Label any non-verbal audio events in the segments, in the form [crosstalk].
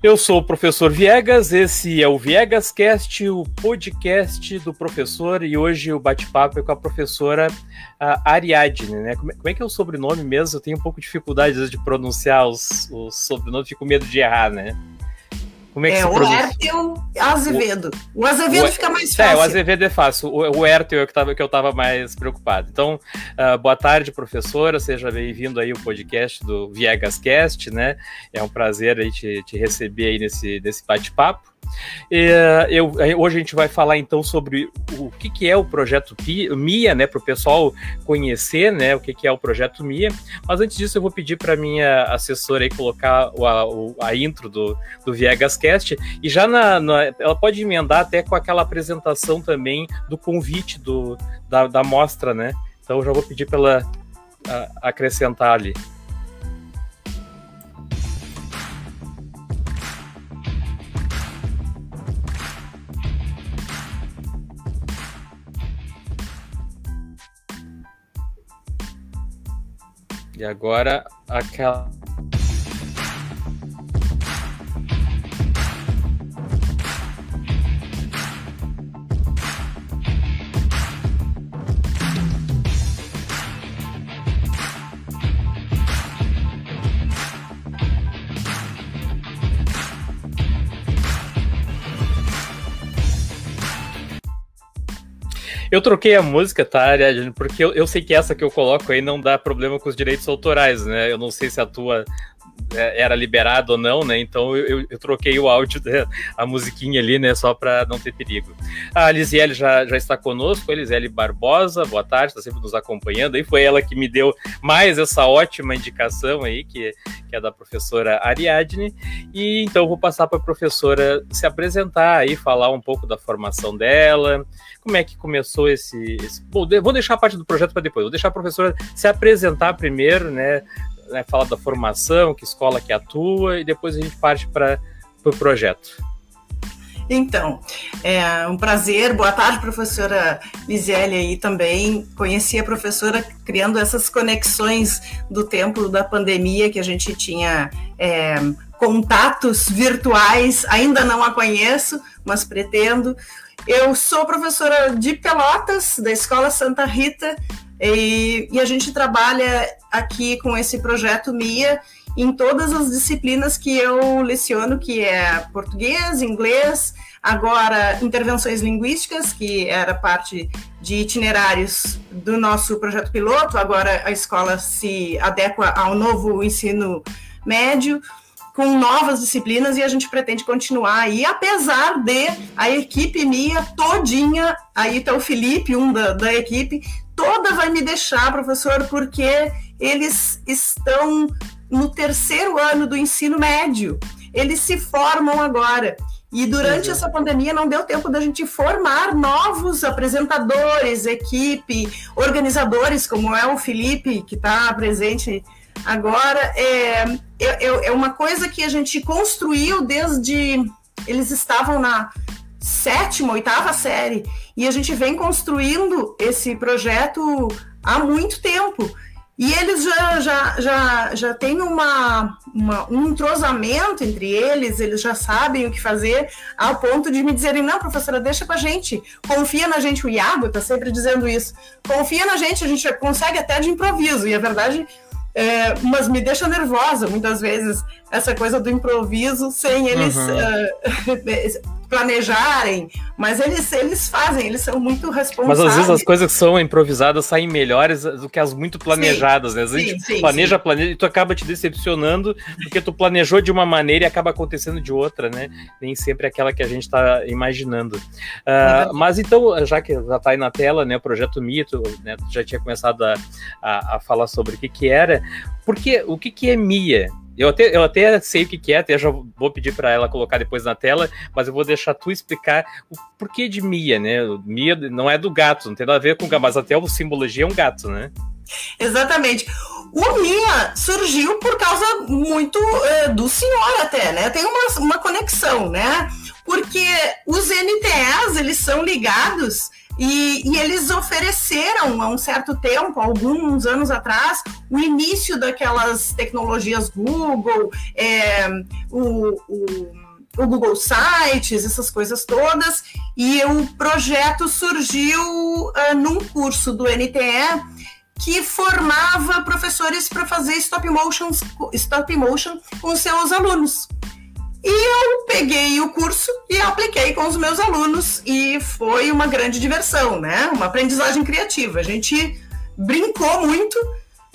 Eu sou o professor Viegas, esse é o Viegas Cast, o podcast do professor, e hoje o bate-papo é com a professora Ariadne, né? Como é, como é, que é o sobrenome mesmo? Eu tenho um pouco de dificuldade de pronunciar os, os sobrenomes, fico com medo de errar, né? Como é que é, se o Hertel Azevedo. O, o Azevedo o, fica mais fácil. É, o Azevedo é fácil. O, o Hertel é que, tava, que eu estava mais preocupado. Então, uh, boa tarde, professora. Seja bem-vindo aí ao podcast do Viegas Cast, né? É um prazer aí te, te receber aí nesse, nesse bate-papo. Eu, hoje a gente vai falar então sobre o que, que é o projeto MIA, né, para o pessoal conhecer, né, o que, que é o projeto MIA. Mas antes disso, eu vou pedir para minha assessora aí colocar a, a intro do, do Viegascast e já na, na, ela pode emendar até com aquela apresentação também do convite do, da, da mostra, né? Então já vou pedir para ela acrescentar ali. E agora aquela Eu troquei a música, tá, Ariadne? Porque eu, eu sei que essa que eu coloco aí não dá problema com os direitos autorais, né? Eu não sei se a tua era liberado ou não, né? Então eu, eu troquei o áudio, da, a musiquinha ali, né? Só para não ter perigo. A Lisiele já, já está conosco, a Lisiele Barbosa, boa tarde, está sempre nos acompanhando. Aí foi ela que me deu mais essa ótima indicação aí, que, que é da professora Ariadne. E então vou passar para a professora se apresentar aí, falar um pouco da formação dela, como é que começou esse. esse... Bom, vou deixar a parte do projeto para depois, vou deixar a professora se apresentar primeiro, né? Né, fala da formação, que escola que atua, e depois a gente parte para o pro projeto. Então, é um prazer. Boa tarde, professora Lisiele aí também. Conheci a professora criando essas conexões do tempo da pandemia que a gente tinha é, contatos virtuais. Ainda não a conheço, mas pretendo. Eu sou professora de Pelotas, da Escola Santa Rita, e, e a gente trabalha aqui com esse projeto MIA em todas as disciplinas que eu leciono, que é português, inglês, agora intervenções linguísticas, que era parte de itinerários do nosso projeto piloto, agora a escola se adequa ao novo ensino médio, com novas disciplinas e a gente pretende continuar aí, apesar de a equipe minha todinha, aí está o Felipe, um da, da equipe, toda vai me deixar, professor, porque eles estão no terceiro ano do ensino médio. Eles se formam agora. E durante uhum. essa pandemia não deu tempo da gente formar novos apresentadores, equipe, organizadores, como é o Felipe, que está presente agora. É, é, é uma coisa que a gente construiu desde. Eles estavam na sétima, oitava série. E a gente vem construindo esse projeto há muito tempo. E eles já, já, já, já têm uma, uma, um entrosamento entre eles, eles já sabem o que fazer, ao ponto de me dizerem: não, professora, deixa com a gente, confia na gente. O Iago está sempre dizendo isso: confia na gente, a gente consegue até de improviso. E a verdade é, mas me deixa nervosa muitas vezes essa coisa do improviso sem eles uhum. uh, [laughs] planejarem, mas eles, eles fazem, eles são muito responsáveis. Mas às vezes as coisas que são improvisadas saem melhores do que as muito planejadas, sim, né? Às vezes sim, a gente sim, planeja, planeja e tu acaba te decepcionando porque tu planejou de uma maneira e acaba acontecendo de outra, né? Nem sempre é aquela que a gente está imaginando. Uh, mas então, já que já está aí na tela, né, o Projeto Mito, né, tu já tinha começado a, a, a falar sobre o que que era, porque o que que é MIA? Eu até, eu até sei o que, é, até já vou pedir para ela colocar depois na tela, mas eu vou deixar tu explicar o porquê de Mia, né? Mia não é do gato, não tem nada a ver com gato, mas até o simbologia é um gato, né? Exatamente. O Mia surgiu por causa muito é, do senhor até, né? Tem uma, uma conexão, né? Porque os NTEs, eles são ligados E, e, eles ofereceram há um certo tempo, alguns anos atrás, o início daquelas tecnologias Google, é, o, o, o, Google Sites, essas coisas todas, e o projeto surgiu uh, num curso do NTE que formava professores para fazer stop motion, stop motion com seus alunos. E eu peguei o curso e apliquei com os meus alunos e foi uma grande diversão, né? Uma aprendizagem criativa. A gente brincou muito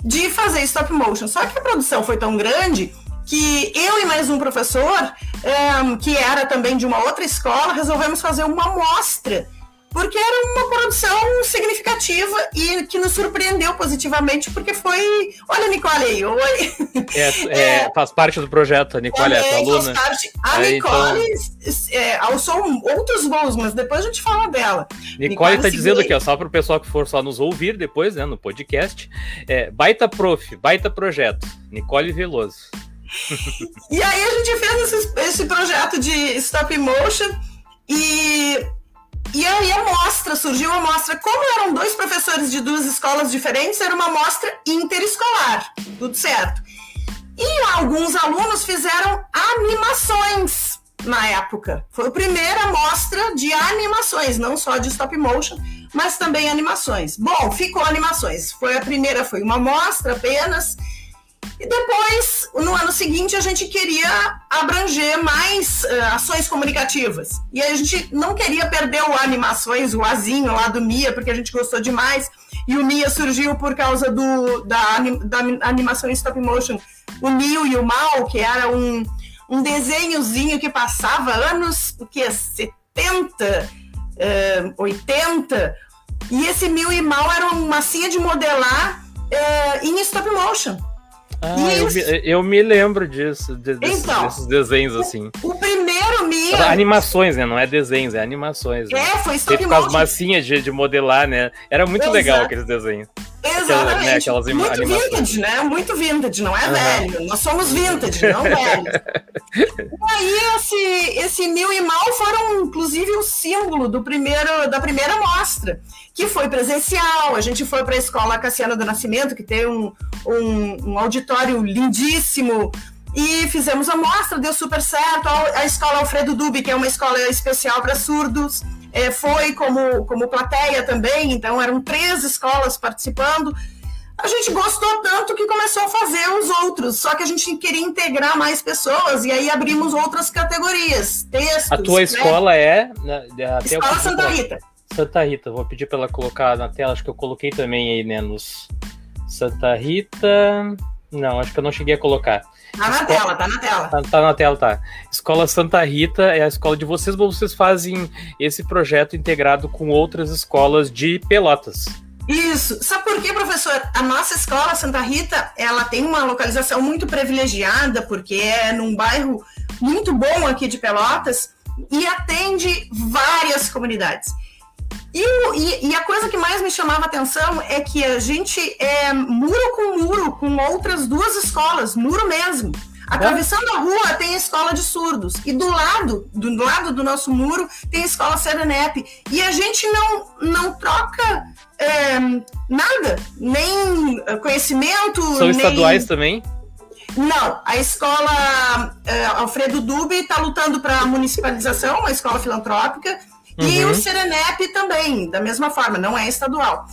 de fazer stop motion. Só que a produção foi tão grande que eu e mais um professor, um, que era também de uma outra escola, resolvemos fazer uma amostra porque era uma produção significativa e que nos surpreendeu positivamente, porque foi. Olha, Nicole aí, oi. É, é, é, faz parte do projeto, a Nicole é tua aluna. Parte. A é, Nicole então... é, alçou outros voos, mas depois a gente fala dela. Nicole está dizendo aqui, ó, só para o pessoal que for só nos ouvir depois, né, no podcast, é, baita prof, baita projeto, Nicole Veloso. e aí a gente fez esse, esse projeto de stop motion e e aí a mostra, surgiu a mostra, como eram dois professores de duas escolas diferentes, era uma mostra interescolar, tudo certo. E alguns alunos fizeram animações na época. Foi a primeira mostra de animações, não só de stop motion, mas também animações. Bom, ficou animações. Foi a primeira, foi uma mostra apenas. E depois, no ano seguinte, a gente queria abranger mais uh, ações comunicativas. E a gente não queria perder o Animações, o Azinho lá do Mia, porque a gente gostou demais. E o Mia surgiu por causa do, da, da animação em stop motion, o Mil e o Mal, que era um, um desenhozinho que passava anos, o que? 70, uh, 80. E esse Mil e Mal era uma massinha de modelar uh, em stop motion. Ah, eu, me, eu me lembro disso, de, desses, então, desses desenhos assim. O, o primeiro Mia. Animações, né? Não é desenhos, é animações. Né? É, foi stop Com as massinhas de, de modelar, né? Era muito Exato. legal aqueles desenhos. Exatamente. né, aquelas Muito animações. vintage, né? Muito vintage, não é uhum. velho. Nós somos vintage, não [laughs] velho. e aí, esse, esse Mil e Mal foram, inclusive, o símbolo do primeiro, da primeira mostra, que foi presencial. A gente foi para a escola Cassiano do Nascimento, que tem um, um, um auditório lindíssimo, e fizemos a mostra, deu super certo. A escola Alfredo Dubi, que é uma escola especial para surdos, é, foi como, como plateia também, então eram três escolas participando. A gente gostou tanto que começou a fazer os outros, só que a gente queria integrar mais pessoas e aí abrimos outras categorias, textos. A tua né? escola é? Né, escola Santa Rita. Santa Rita, vou pedir para ela colocar na tela, acho que eu coloquei também aí, né, nos Santa Rita. Não, acho que eu não cheguei a colocar. Tá na escola... tela, tá na tela. Tá, tá, na tela, tá. Escola Santa Rita é a escola de vocês, mas vocês fazem esse projeto integrado com outras escolas de Pelotas. Isso. Sabe por quê, professor? A nossa escola Santa Rita, ela tem uma localização muito privilegiada, porque é num bairro muito bom aqui de Pelotas e atende várias comunidades. E, e, e, a coisa que mais me chamava atenção é que a gente é muro com muro com outras duas escolas, muro mesmo. Atravessando a rua tem a escola de surdos e do lado, do lado do nosso muro tem a escola Serenep e a gente não não troca é, nada, nem conhecimento. São nem... estaduais também? Não, a escola é, Alfredo Dubi está lutando para a municipalização, uma escola filantrópica Uhum. E o Serenep também, da mesma forma, não é estadual.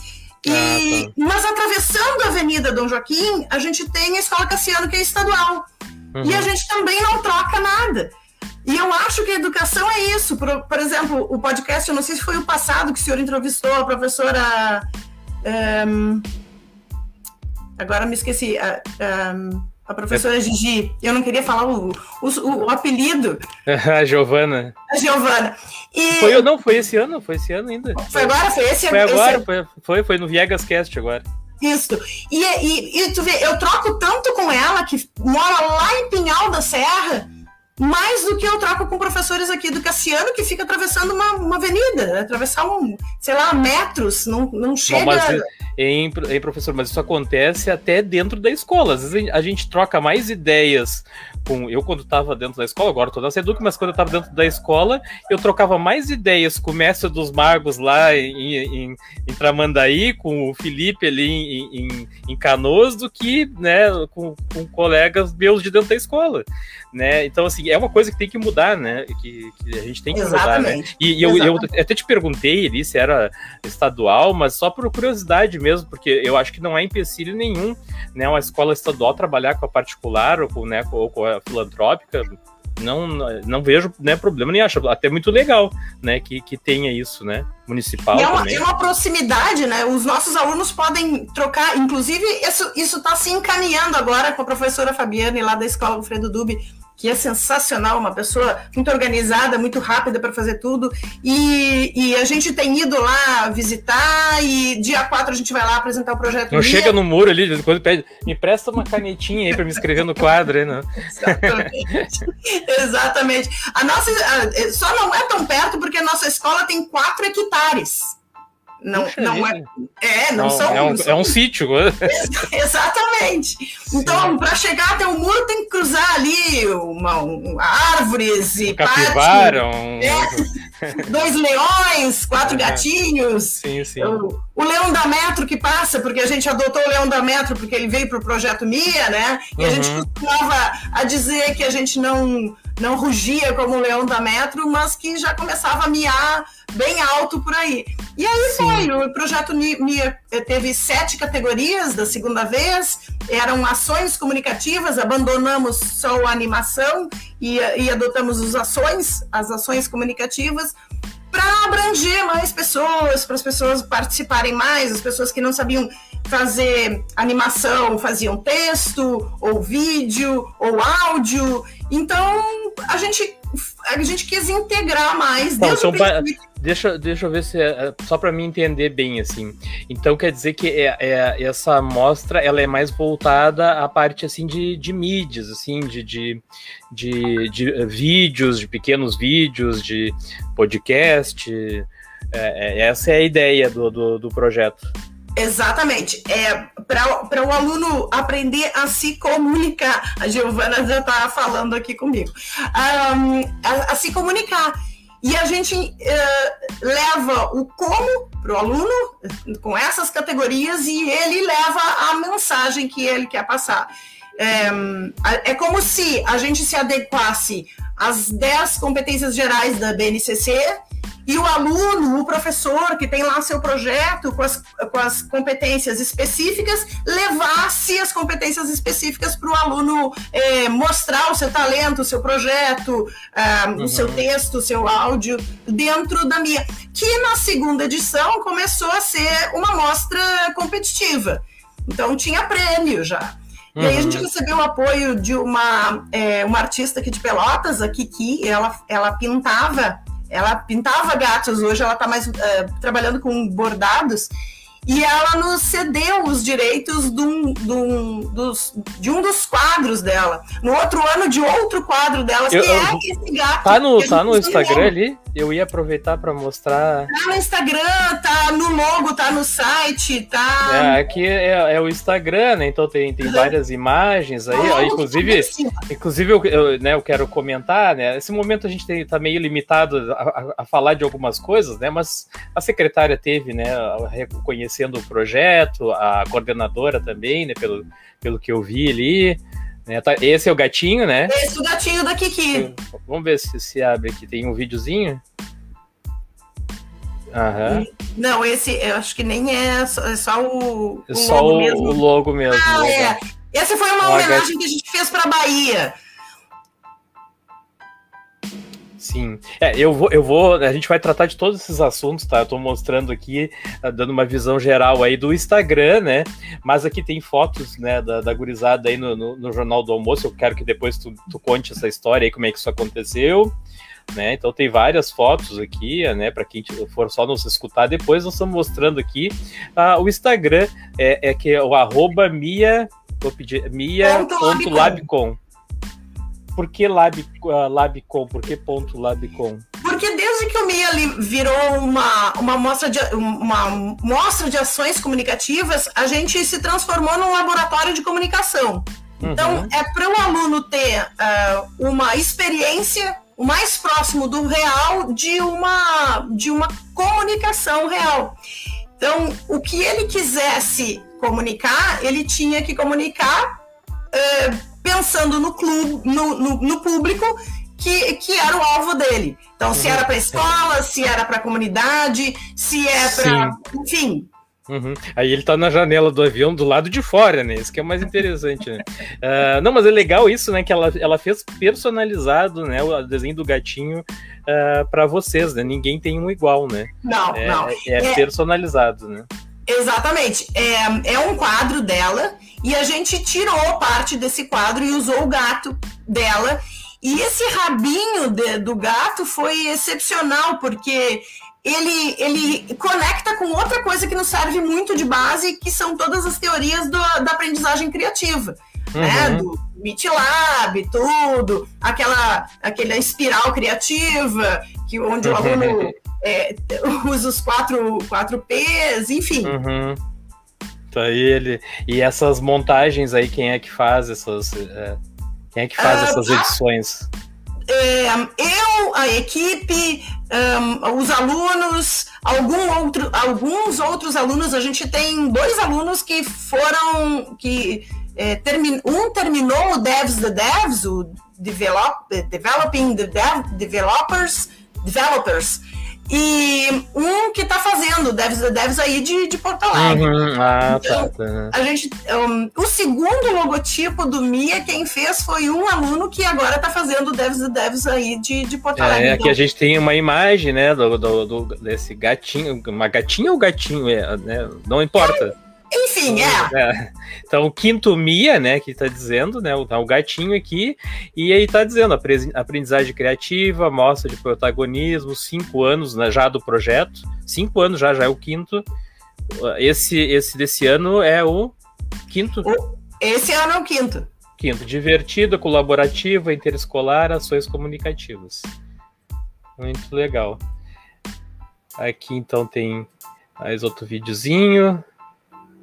E, ah, tá. Mas atravessando a Avenida Dom Joaquim, a gente tem a Escola Cassiano, que é estadual. Uhum. E a gente também não troca nada. E eu acho que a educação é isso. Por, por, exemplo, o podcast, eu não sei se foi o passado que o senhor entrevistou a professora. Um, agora me esqueci. Um, a professora Gigi. Eu não queria falar o, o, o apelido. [laughs] a Giovana. A Giovana. E... Foi, não, foi esse ano, foi esse ano ainda. Foi agora? Foi esse ano? Foi agora, foi, foi no Viegas Cast agora. Isso. E, e, e, tu vê, eu troco tanto com ela, que mora lá em Pinhal da Serra, mais do que eu troco com professores aqui do Cassiano, que fica atravessando uma, uma avenida, atravessar um, sei lá, metros, não, não chega. Não, mas em, em professor, mas isso acontece até dentro da escola. Às vezes a gente troca mais ideias com. Eu, quando estava dentro da escola, agora na Seduc, mas quando eu estava dentro da escola, eu trocava mais ideias com o mestre dos magos lá em, em, em Tramandaí, com o Felipe ali em, em, em Canoas, do que né, com, com colegas meus de dentro da escola. Né? Então, assim, é uma coisa que tem que mudar, né? Que, que a gente tem que Exatamente. mudar, né? E, e eu, eu, até te perguntei ali se era estadual, mas só por curiosidade mesmo, porque eu acho que não há empecilho nenhum, né? Uma escola estadual trabalhar com a particular ou com, né, ou com a filantrópica, não, não vejo né, problema nem acho. Até muito legal né que, que tenha isso né municipal e é uma, é uma proximidade né? Os nossos alunos podem trocar inclusive isso isso está se encaminhando agora com a professora Fabiane lá da escola Alfredo Dubi que é sensacional, uma pessoa muito organizada, muito rápida para fazer tudo. E, e, a gente tem ido lá visitar e dia 4 a gente vai lá apresentar o projeto. Não chega no muro ali, depois pede, me presta uma canetinha aí para me escrever no quadro, aí, né? Exatamente. [laughs] Exatamente. A nossa só não é tão perto porque a nossa escola tem 4 hectares. Não, não é, é, não, não são. É um, são, é um sítio. [laughs] Exatamente. Então, para chegar até o muro, tem que cruzar ali uma, um, árvores e. Um capivara, um... É, dois leões, quatro gatinhos. Sim, sim. O, o, leão da metro que passa, porque a gente adotou o leão da metro porque ele veio para o projeto Mia, né? E uhum. a gente uhum. costumava a dizer que a gente não não rugia como o leão da metro, mas que já começava a miar bem alto por aí. E aí Sim. foi, o projeto MIA teve sete categorias da segunda vez, eram ações comunicativas, abandonamos só a animação e, e adotamos as ações, as ações comunicativas, para abranger mais pessoas, para as pessoas participarem mais, as pessoas que não sabiam fazer animação faziam texto, ou vídeo, ou áudio. Então a gente, a gente quis integrar mais. Bom, então, deixa, deixa eu ver se é, é só para mim entender bem assim. Então quer dizer que é, é, essa amostra ela é mais voltada à parte assim de, de mídias, assim, de, de, de, de vídeos, de pequenos vídeos, de podcast. É, é essa é a ideia do, do, do projeto. Exatamente. É, Para o aluno aprender a se comunicar. A Giovana já está falando aqui comigo. Um, a, a, se comunicar. E a gente uh, leva o como para o aluno, com essas categorias, e ele leva a mensagem que ele quer passar. É, é como se a gente se adequasse às 10 competências gerais da BNCC e o aluno, o professor que tem lá seu projeto com as, com as competências específicas, levasse as competências específicas para o aluno é, mostrar o seu talento, o seu projeto, uhum. o seu uhum. texto, o seu áudio dentro da minha. Que na segunda edição começou a ser uma mostra competitiva. Então tinha prêmio já. Uhum. E aí a gente uhum. recebeu o apoio de uma, é, uma artista aqui de Pelotas, a Kiki, ela, ela pintava ela pintava gatos, hoje ela está mais uh, trabalhando com bordados. E ela nos cedeu os direitos de um, de um, dos, de um dos quadros dela. No outro ano, de outro quadro dela, que eu, é esse gato. Tá no, tá no Instagram ali? Eu ia aproveitar para mostrar. Tá no Instagram, tá no logo, tá no site, tá. É, aqui é, é o Instagram, né? Então tem, tem uhum. várias imagens aí. ó, inclusive, inclusive eu, eu, né, eu quero comentar, né? Nesse momento a gente tem, tá meio limitado a, a, a, falar de algumas coisas, né? Mas a secretária teve, né, reconhecendo o projeto, a coordenadora também, né? Pelo, pelo que eu vi ali. Né? Tá, esse é o gatinho, né? Esse é o gatinho da Kiki. Vamos ver se se abre aqui. Tem um videozinho. Aham. Não, esse eu acho que nem é, só, é só o, é só logo o, mesmo. O logo mesmo. Ah, é. Essa foi uma homenagem que a gente fez para Bahia. Sim. É, eu vou, eu vou. A gente vai tratar de todos esses assuntos, tá? Eu tô mostrando aqui, ah, dando uma visão geral aí do Instagram, né? Mas aqui tem fotos, né, da, da gurizada aí no, no, no, Jornal do Almoço. Eu quero que depois tu, tu conte essa história aí, como é que isso aconteceu. Né? Então tem várias fotos aqui, né? Para quem for só nos escutar depois, nós estamos mostrando aqui uh, o Instagram é, é que é o arroba Mia, vou pedir, Mia.labcom. Por que Lab, uh, Labcom? Por que ponto Labcom? Porque desde que o MIA virou uma, uma, mostra de, uma mostra de ações comunicativas, a gente se transformou num laboratório de comunicação. Então, uhum. é para o aluno ter uh, uma experiência o mais próximo do real de uma, de uma comunicação real. Então, o que ele quisesse comunicar, ele tinha que comunicar uh, pensando no clube, no, no, no público que, que era o alvo dele. Então, se era para a escola, se era para a comunidade, se é para. Enfim. Uhum. Aí ele tá na janela do avião do lado de fora, né? Isso que é mais interessante, né? Uh, [laughs] não, mas é legal isso, né? Que ela, ela fez personalizado, né? O desenho do gatinho uh, ah, para vocês, né? Ninguém tem um igual, né? Não, é, não. É, é personalizado, né? Exatamente. É, é um quadro dela e a gente tirou parte desse quadro e usou o gato dela. E esse rabinho de, do gato foi excepcional, porque ele, ele conecta com outra coisa que nos serve muito de base, que são todas as teorias do, da aprendizagem criativa. Né? Uhum. Né, do MIT tudo, aquela, aquela espiral criativa, que onde o aluno é, [laughs] usa os quatro, quatro P's, enfim. Uhum. Tá aí ele. E essas montagens aí, quem é que faz essas. É quem é que faz uh, essas edições? É, eu, a equipe, um, os alunos, algum outro, alguns outros alunos, a gente tem dois alunos que foram, que é, termin, um terminou o Devs the Devs, o develop, Developing the Dev, Developers, Developers, e um que está fazendo Devs Devs aí de, de Porto Alegre. Uhum. Ah, tá, então, tá. A gente, um, o segundo logotipo do Mia, quem fez foi um aluno que agora está fazendo Devs Devs aí de, de Porto Alegre. É, aqui então, a gente tem uma imagem, né, do, do, do, desse gatinho, uma gatinha ou gatinho, é, né, não importa. Enfim, é. é. Então, o quinto Mia, né, que está dizendo, né, o, tá o gatinho aqui, e aí está dizendo, aprendizagem criativa, mostra de protagonismo, cinco anos né, já do projeto, cinco anos já, já é o quinto. Esse, esse desse ano é o quinto? Esse ano é o quinto. Quinto, divertido, colaborativo, interescolar, ações comunicativas. Muito legal. Aqui então tem mais outro videozinho.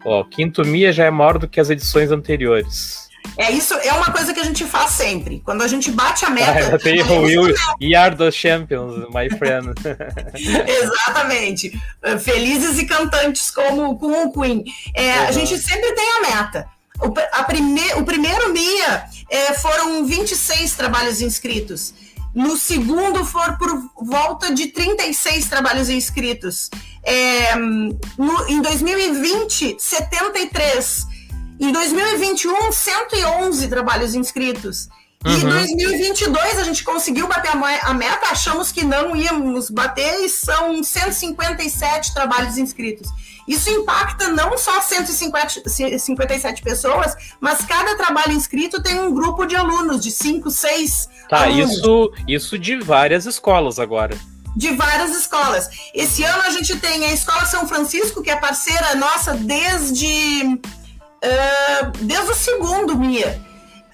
Ó, quinto Mia já é maior do que as edições anteriores. É isso, é uma coisa que a gente faz sempre. Quando a gente bate a meta. Ah, tem o Will e are the champions, my friend. [laughs] Exatamente. Felizes e cantantes como com o Queen. É, uhum. A gente sempre tem a meta. O, a prime, o primeiro MIA é, foram 26 trabalhos inscritos. No segundo, for por volta de 36 trabalhos inscritos. É, no, em 2020, 73. Em 2021, 111 trabalhos inscritos. Uhum. E em 2022 a gente conseguiu bater a, meta, achamos que não íamos bater e são 157 trabalhos inscritos. Isso impacta não só 157 pessoas, mas cada trabalho inscrito tem um grupo de alunos, de 5, 6 Tá, alunos. isso, isso de várias escolas agora de várias escolas. Esse ano a gente tem a Escola São Francisco, que é parceira nossa desde, uh, desde o segundo MIA.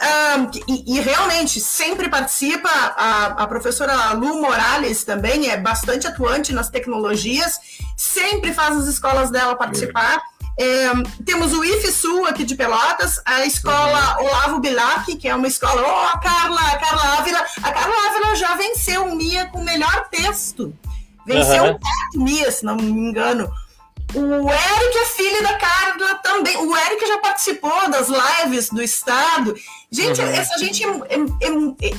Uh, e, e, realmente sempre participa, a, a professora Lu Morales também é bastante atuante nas tecnologias, sempre faz as escolas dela participar. É, temos o IFSU aqui de Pelotas, a escola uhum. Olavo Bilac, que é uma escola. Oh, a Carla, a Carla Ávila. A Carla Ávila já venceu o MIA com o melhor texto. Venceu uhum. quatro MIA, se não me engano. O Eric é filho da Carla também. O Eric já participou das lives do Estado. Gente, uhum. essa gente.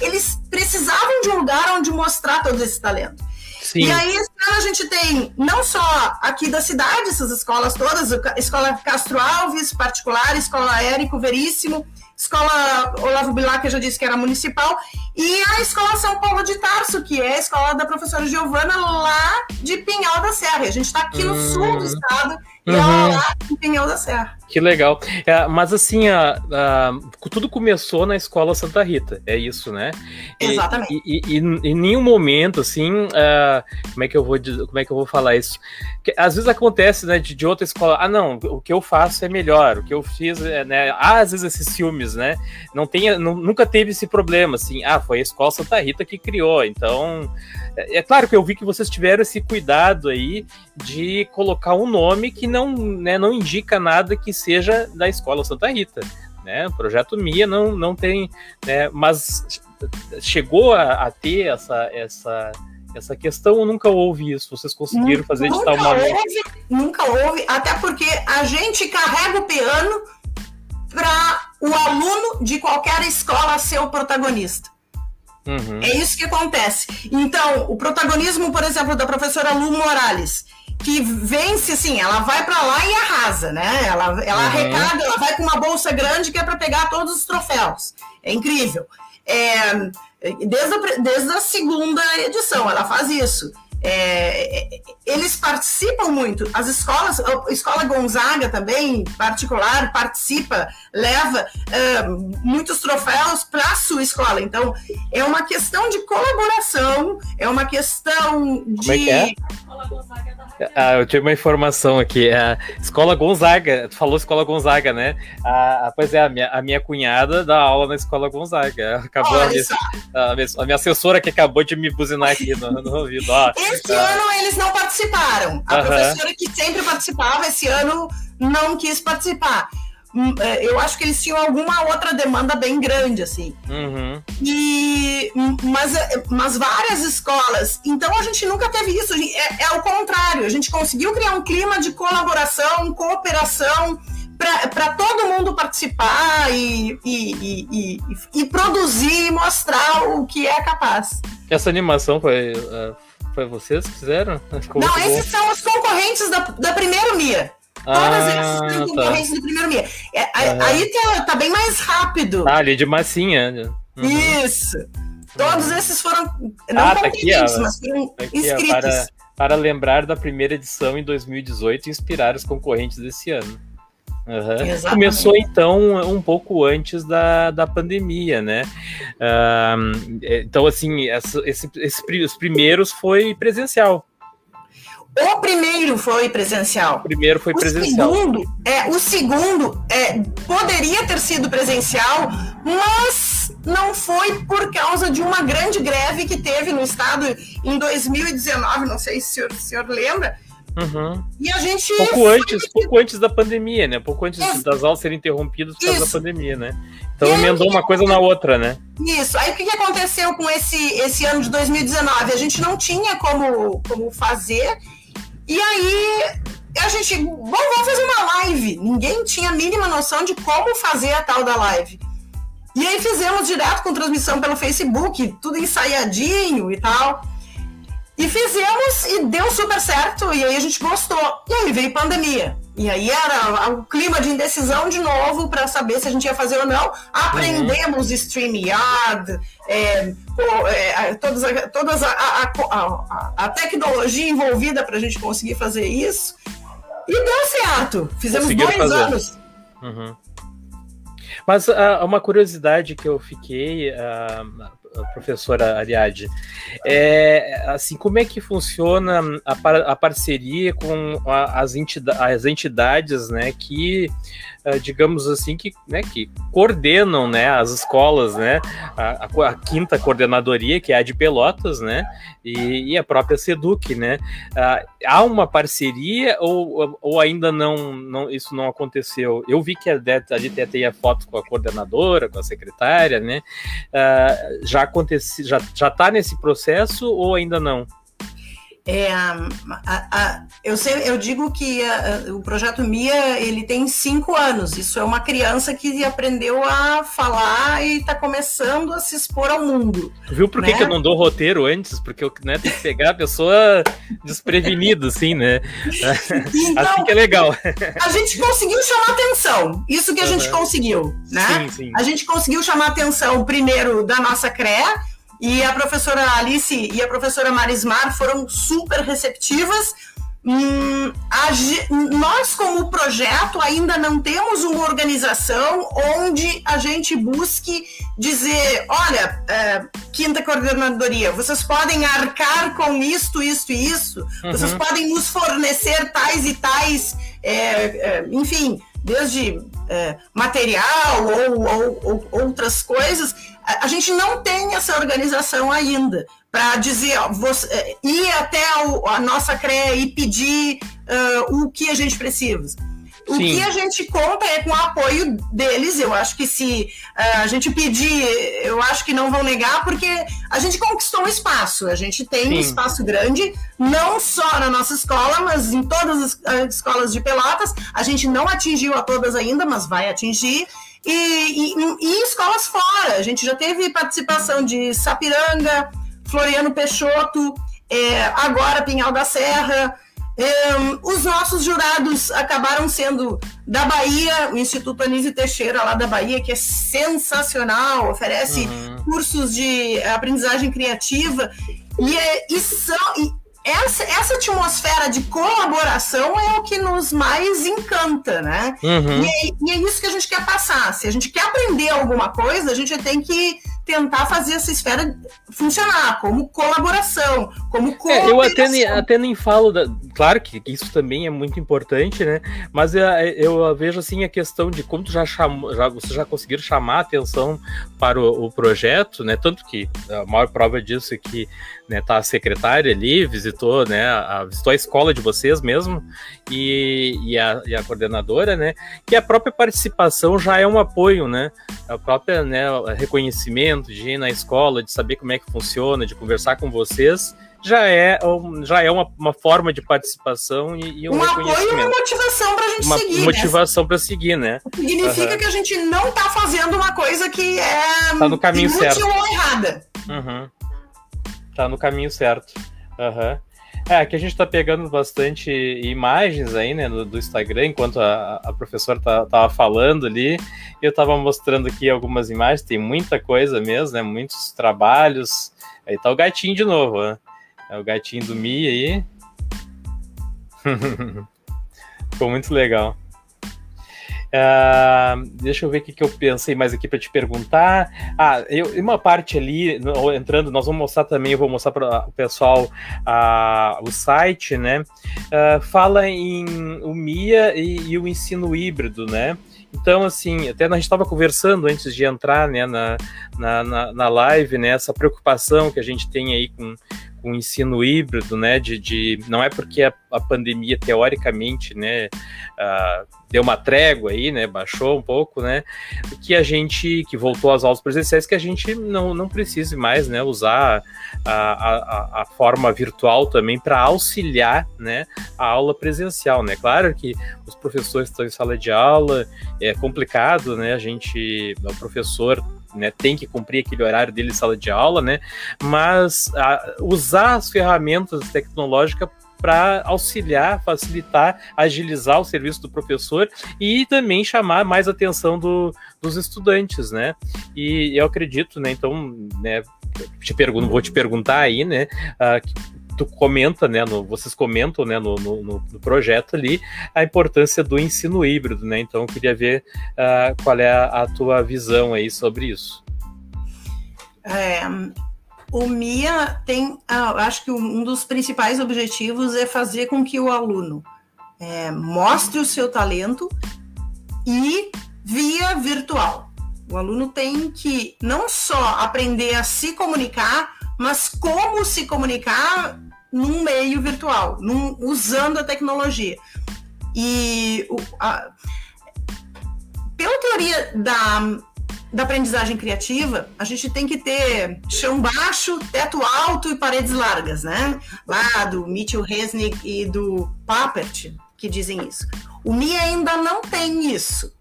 Eles precisavam de um lugar onde mostrar todo esse talento. Sim. E aí, esse ano a gente tem não só aqui da cidade, essas escolas todas, a Escola Castro Alves, particular, Escola Érico Veríssimo, Escola Olavo Bilac, que eu já disse que era municipal, e a Escola São Paulo de Tarso, que é a escola da professora Giovana, lá de Pinhal da Serra. A gente está aqui no uhum. sul do estado, e uhum. ela lá em Pinhal da Serra. Que legal. É, mas assim, a, a, tudo começou na escola Santa Rita, é isso, né? E, Exatamente. E, e, e, em nenhum momento, assim, uh, como é que eu vou como é que eu vou falar isso? Que, às vezes acontece, né, de, de, outra escola, ah, não, o que eu faço é melhor, o que eu fiz é, né? Há às vezes esses filmes, né? Não tem, nunca teve esse problema, assim, ah, foi a escola Santa Rita que criou, então. É, é claro que eu vi que vocês tiveram esse cuidado aí de colocar um nome que não, né, não indica nada que seja da Escola Santa Rita. Né? O projeto Mia não, não tem, né, mas chegou a, a ter essa, essa, essa questão ou nunca houve isso? Vocês conseguiram fazer de tal maneira? Nunca houve, até porque a gente carrega o piano para o aluno de qualquer escola ser o protagonista. Uhum. É isso que acontece. Então, o protagonismo, por exemplo, da professora Lu Morales, que vence, assim, ela vai para lá e arrasa, né? Ela, ela uhum. arrecada, ela vai com uma bolsa grande que é para pegar todos os troféus. É incrível. É, desde, a, desde a segunda edição, ela faz isso. É, eles participam muito. As escolas, a escola Gonzaga também, particular, participa, leva é, muitos troféus para a sua escola. Então, é uma questão de colaboração, é uma questão de. Como é que é? Ah, eu tive uma informação aqui. A Escola Gonzaga, tu falou Escola Gonzaga, né? Ah, pois é, a minha, a minha cunhada dá aula na Escola Gonzaga. Acabou a minha, a, minha, a minha, assessora que acabou de me buzinar aqui no, no ouvido. Ó, esse ano eles não participaram. A professora que sempre participava, esse ano não quis participar. Hum, é, eu acho que eles tinham alguma outra demanda bem grande, assim. Uhum. E, hum, mas, é, mas várias escolas. Então a gente nunca teve isso. É, é ao contrário, a gente conseguiu criar um clima de colaboração, cooperação para todo mundo participar e, e, e, e, produzir e mostrar o que é capaz. Essa animação foi, uh, foi vocês que fizeram? Como Não, esses bom? são os concorrentes da, da primeira MIA. Todas ah, elas são concorrentes tá. do primeiro MIA. É, uhum. Aí tá, tá, bem mais rápido. Ah, ali de massinha. Uhum. Isso. Todos esses foram não ah, tá aqui, ó, mas foram tá aqui, inscritos. Ó, para, para lembrar da primeira edição em 2018 e inspirar os concorrentes desse ano. Uhum. Começou então um pouco antes da, da pandemia, né? Uh, então, assim, essa, esse, esse, os primeiros foi presencial. O primeiro foi presencial. O primeiro foi o presencial. Segundo, é, o segundo é, poderia ter sido presencial, mas não foi por causa de uma grande greve que teve no estado em 2019. Não sei se o senhor, o senhor lembra Uhum. E a gente. Pouco antes, pouco antes da pandemia, né? Pouco antes Isso. das aulas serem interrompidas por causa Isso. da pandemia, né? Então emendou uma coisa na outra, né? Isso. Aí o que aconteceu com esse, esse ano de 2019? A gente não tinha como, como fazer. E aí a gente. Bom, vamos fazer uma live. Ninguém tinha a mínima noção de como fazer a tal da live. E aí fizemos direto com transmissão pelo Facebook, tudo ensaiadinho e tal. E fizemos e deu super certo, e aí a gente gostou. E aí veio pandemia. E aí era o clima de indecisão de novo para saber se a gente ia fazer ou não. Aprendemos uhum. StreamYard, é, é, todas, todas a, a, a, a tecnologia envolvida para a gente conseguir fazer isso. E deu certo. Fizemos dois fazer. anos. Uhum. Mas uh, uma curiosidade que eu fiquei, uh, professora Ariadne, é, assim, como é que funciona a, a parceria com a, as, entidades, as entidades né, que digamos assim, que, né, que coordenam né, as escolas, né, a, a, quinta coordenadoria, que é a de Pelotas, né, e, e a própria Seduc, né. Uh, há uma parceria ou, ou ainda não, não isso não aconteceu? Eu vi que a, a DT tem a foto com a coordenadora, com a secretária, né, uh, já já, já tá nesse processo ou ainda não? É, a, a, eu, sei, eu digo que a, o projeto Mia ele tem cinco anos. Isso é uma criança que aprendeu a falar e está começando a se expor ao mundo. Tu viu por né? que, eu não dou roteiro antes? Porque eu né, tenho que pegar a pessoa desprevenida, assim, né? Então, [laughs] assim que é legal. A gente conseguiu chamar atenção. Isso que a uhum. gente conseguiu, né? Sim, sim. A gente conseguiu chamar atenção primeiro da nossa CREA e a professora Alice e a professora Marismar foram super receptivas. Hum, a nós, como projeto, ainda não temos uma organização onde a gente busque dizer: olha, é, quinta coordenadoria, vocês podem arcar com isto, isto e isso, uhum. vocês podem nos fornecer tais e tais, é, é, enfim, desde material ou, ou, ou, outras coisas. A, a gente não tem essa organização ainda para dizer, ó, você, é, ir até a, a nossa CREA e pedir uh, o que a gente precisa. O Sim. que a gente conta é com o apoio deles. Eu acho que se uh, a gente pedir, eu acho que não vão negar, porque a gente conquistou um espaço. A gente tem Sim. um espaço grande, não só na nossa escola, mas em todas as escolas de Pelotas. A gente não atingiu a todas ainda, mas vai atingir. E, e, e escolas fora. A gente já teve participação de Sapiranga, Floriano Peixoto, é, agora Pinhal da Serra. É, os nossos jurados acabaram sendo da Bahia, o Instituto Anísio Teixeira, lá da Bahia, que é sensacional, oferece uhum. cursos de aprendizagem criativa. E, é, e, são, e essa, essa atmosfera de colaboração é o que nos mais encanta, né? Uhum. E, é, e é isso que a gente quer passar. Se a gente quer aprender alguma coisa, a gente tem que tentar fazer essa esfera funcionar como colaboração, como é, eu até nem, até nem falo da, claro que isso também é muito importante, né? Mas eu, eu vejo assim a questão de como já chamou, já vocês já conseguiram chamar a atenção para o, o projeto, né? Tanto que a maior prova disso é que né, tá a secretária ali, visitou, né, a, visitou a escola de vocês mesmo e, e, a, e a coordenadora, né, que a própria participação já é um apoio, né, a própria, né, reconhecimento de ir na escola, de saber como é que funciona, de conversar com vocês, já é, já é uma, uma forma de participação e, e um, um apoio e uma motivação para a gente uma seguir. Né? Motivação né? para seguir, né? Significa uhum. que a gente não está fazendo uma coisa que é tá no caminho certo. ou errada. Uhum tá no caminho certo. Uhum. É, aqui a gente tá pegando bastante imagens aí, né, do, do Instagram, enquanto a, a professora tá, tava falando ali. Eu tava mostrando aqui algumas imagens, tem muita coisa mesmo, né, muitos trabalhos. Aí tá o gatinho de novo, né? É o gatinho do Mi aí. [laughs] Ficou muito legal. Uh, deixa eu ver o que, que eu pensei mais aqui para te perguntar. Ah, eu, uma parte ali, no, entrando, nós vamos mostrar também, eu vou mostrar para o pessoal uh, o site, né? Uh, fala em o MIA e, e, o ensino híbrido, né? Então, assim, até a gente estava conversando antes de entrar né, na, na, na, live, né? Essa preocupação que a gente tem aí com, com o ensino híbrido, né? De, de não é porque a, a pandemia teoricamente, né, uh, deu uma trégua aí, né? Baixou um pouco, né? Que a gente que voltou às aulas presenciais que a gente não, não precise mais, né? Usar a, a, a forma virtual também para auxiliar, né? A aula presencial, né? Claro que os professores estão em sala de aula, é complicado, né? A gente, o professor né, tem que cumprir aquele horário dele de sala de aula, né? Mas a, usar as ferramentas tecnológicas para auxiliar, facilitar, agilizar o serviço do professor e também chamar mais atenção do, dos estudantes, né? E eu acredito, né? Então, né? Te pergunto, vou te perguntar aí, né? Uh, tu comenta, né, no, vocês comentam, né, no, no, no, projeto ali, a importância do ensino híbrido, né, então eu queria ver uh, qual é a, a, tua visão aí sobre isso. É, o MIA tem, ah, acho que um dos principais objetivos é fazer com que o aluno é, mostre o seu talento e via virtual. O aluno tem que não só aprender a se comunicar, mas como se comunicar num meio virtual, num, usando a tecnologia. E o, a, pela teoria da, da aprendizagem criativa, a gente tem que ter chão baixo, teto alto e paredes largas, né? Lá do Mitchell Resnick e do Papert, que dizem isso. O Mi ainda não tem isso.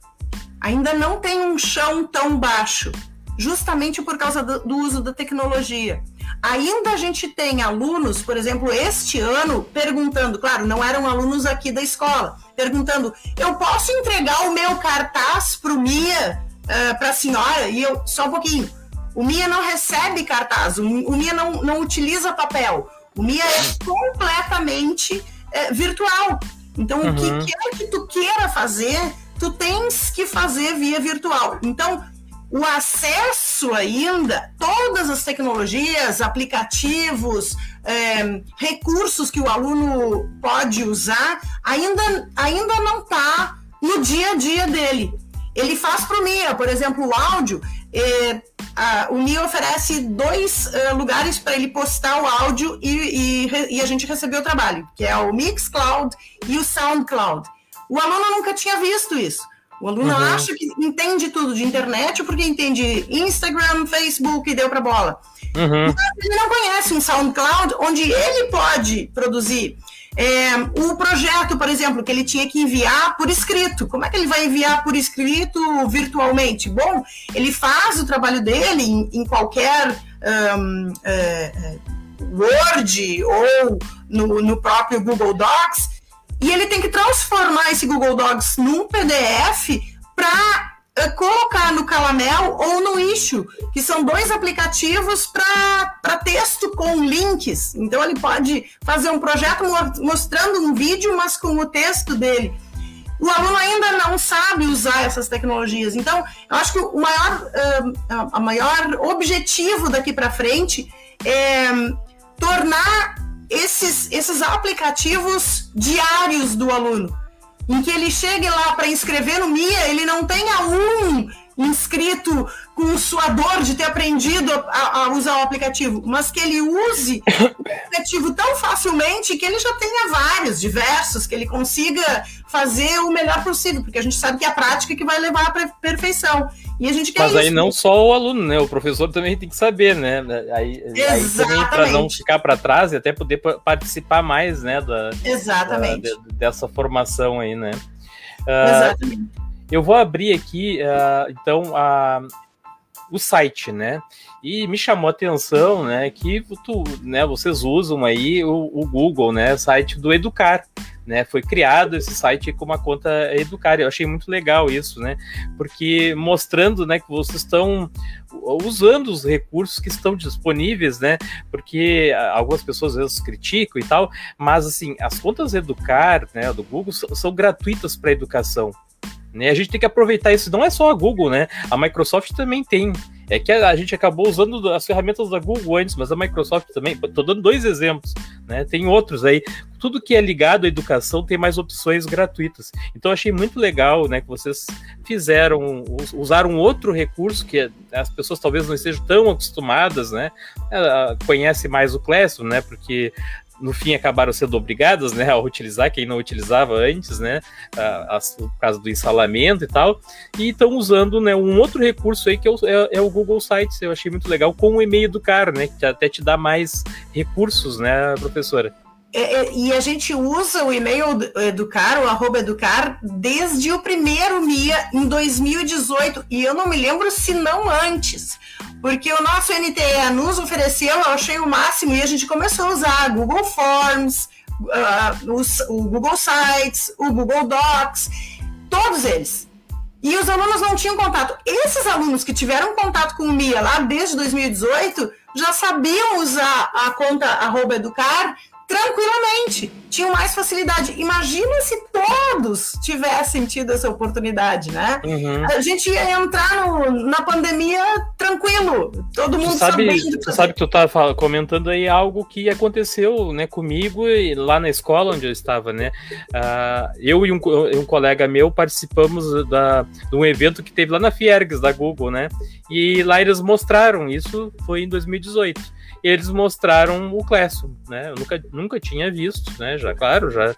Ainda não tem um chão tão baixo, justamente por causa do, do uso da tecnologia. Ainda a gente tem alunos, por exemplo, este ano, perguntando, claro, não eram alunos aqui da escola, perguntando: eu posso entregar o meu cartaz para o MIA, uh, eh, para a senhora? E eu, só um pouquinho. O MIA não recebe cartaz, o, o MIA não, não utiliza papel. O MIA é completamente é, virtual. Então, uhum. o que uhum. quer que tu queira fazer, tu tens que fazer via virtual. Então, o acesso ainda, todas as tecnologias, aplicativos, é, recursos que o aluno pode usar, ainda, ainda não está no dia a dia dele. Ele faz para o MIA, por exemplo, o áudio. É, a, o MIA oferece dois é, lugares para ele postar o áudio e, e, e, a gente receber o trabalho, que é o Mixcloud e o SoundCloud. O aluno nunca tinha visto isso. O aluno uhum. acha que entende tudo de internet porque entende Instagram, Facebook e deu para bola. Uhum. Mas ele não conhece um SoundCloud onde ele pode produzir é, o projeto, por exemplo, que ele tinha que enviar por escrito. Como é que ele vai enviar por escrito virtualmente? Bom, ele faz o trabalho dele em, em qualquer um, é, Word ou no, no próprio Google Docs e ele tem que transformar esse Google Docs num PDF para colocar no Calamel ou no Issue, que são dois aplicativos para texto com links. Então ele pode fazer um projeto mostrando um vídeo, mas com o texto dele. O aluno ainda não sabe usar essas tecnologias. Então, eu acho que o maior, uh, maior objetivo daqui para frente é tornar esses, esses aplicativos diários do aluno em que ele chegue lá para inscrever no MIA, ele não tenha um inscrito com sua dor de ter aprendido a, a, usar o aplicativo, mas que ele use o aplicativo tão facilmente que ele já tenha vários, diversos, que ele consiga fazer o melhor possível, porque a gente sabe que é a prática que vai levar à perfeição. E a gente quer Mas isso. aí não só o aluno, né? O professor também tem que saber, né? Aí, aí também para não ficar para trás e até poder participar mais, né? Da, Exatamente. Da, dessa formação aí, né? Uh, Exatamente. Eu vou abrir aqui, uh, então, a, o site, né? E me chamou a atenção, né, que tu, né, vocês usam aí o, o Google, né, site do Educar, né? Foi criado esse site com uma conta Educar. Eu achei muito legal isso, né? Porque mostrando, né, que vocês estão usando os recursos que estão disponíveis, né? Porque algumas pessoas às vezes criticam e tal, mas assim, as contas Educar, né, do Google são, são gratuitas para educação. Né? A gente tem que aproveitar isso. Não é só a Google, né? A Microsoft também tem. É que a, gente acabou usando as ferramentas da Google antes, mas a Microsoft também. Estou dando dois exemplos, né? Tem outros aí. Tudo que é ligado à educação tem mais opções gratuitas. Então achei muito legal, né, que vocês fizeram, usaram outro recurso que as pessoas talvez não estejam tão acostumadas, né? Conhece mais o Classroom, né? Porque no fim acabaram sendo obrigadas né, a utilizar, quem não utilizava antes, né, a, por causa do instalamento e tal, e estão usando né, um outro recurso aí que é o, é, é o, Google Sites, eu achei muito legal, com o e-mail do cara, né, que até te dá mais recursos, né, professora? É, é, e a gente usa o e-mail educar, o arroba educar, desde o primeiro MIA em 2018, e eu não me lembro se não antes, porque o nosso NTE nos ofereceu, eu achei o máximo, e a gente começou a usar Google Forms, uh, os, o Google Sites, o Google Docs, todos eles. E os alunos não tinham contato. Esses alunos que tiveram contato com o MIA lá desde 2018 já sabiam usar a conta arroba educar tranquilamente, tinham mais facilidade. Imagina se todos tivessem tido essa oportunidade, né? Uhum. A gente ia entrar no, na pandemia tranquilo, todo mundo tu sabe, sabendo. Tu sabe que tu tá comentando aí algo que aconteceu né, comigo e lá na escola onde eu estava, né? Uh, eu e um, um, colega meu participamos da, de um evento que teve lá na Fiergs, da Google, né? E lá eles mostraram, isso foi em 2018 eles mostraram o Classroom, né? Eu nunca, nunca tinha visto, né? Já, claro, já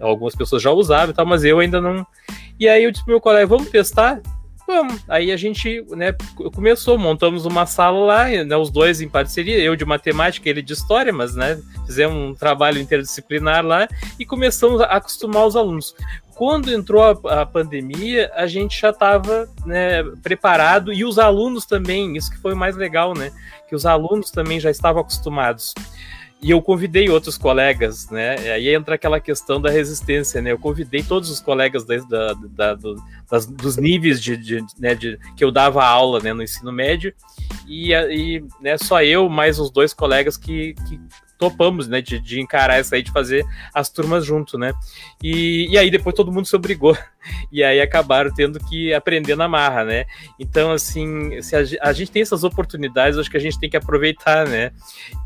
algumas pessoas já usavam e tal, mas eu ainda não. E aí eu disse pro meu colega, vamos testar? Vamos. Aí a gente, né, começou, montamos uma sala lá, né, os dois em parceria, eu de matemática, ele de história, mas, né, fizemos um trabalho interdisciplinar lá e começamos a acostumar os alunos quando entrou a, a, pandemia, a gente já estava né, preparado e os alunos também, isso que foi o mais legal, né? Que os alunos também já estavam acostumados. E eu convidei outros colegas, né? Aí entra aquela questão da resistência, né? Eu convidei todos os colegas da, da, da, do, das, dos níveis de, de, né, de, que eu dava aula né, no ensino médio, e, e né, só eu, mais os dois colegas que, que topamos, né, de, de encarar essa aí, de fazer as turmas junto, né? E, e aí depois todo mundo se obrigou, [laughs] e aí acabaram tendo que aprender na marra, né? Então, assim, se a, a gente tem essas oportunidades, acho que a gente tem que aproveitar, né?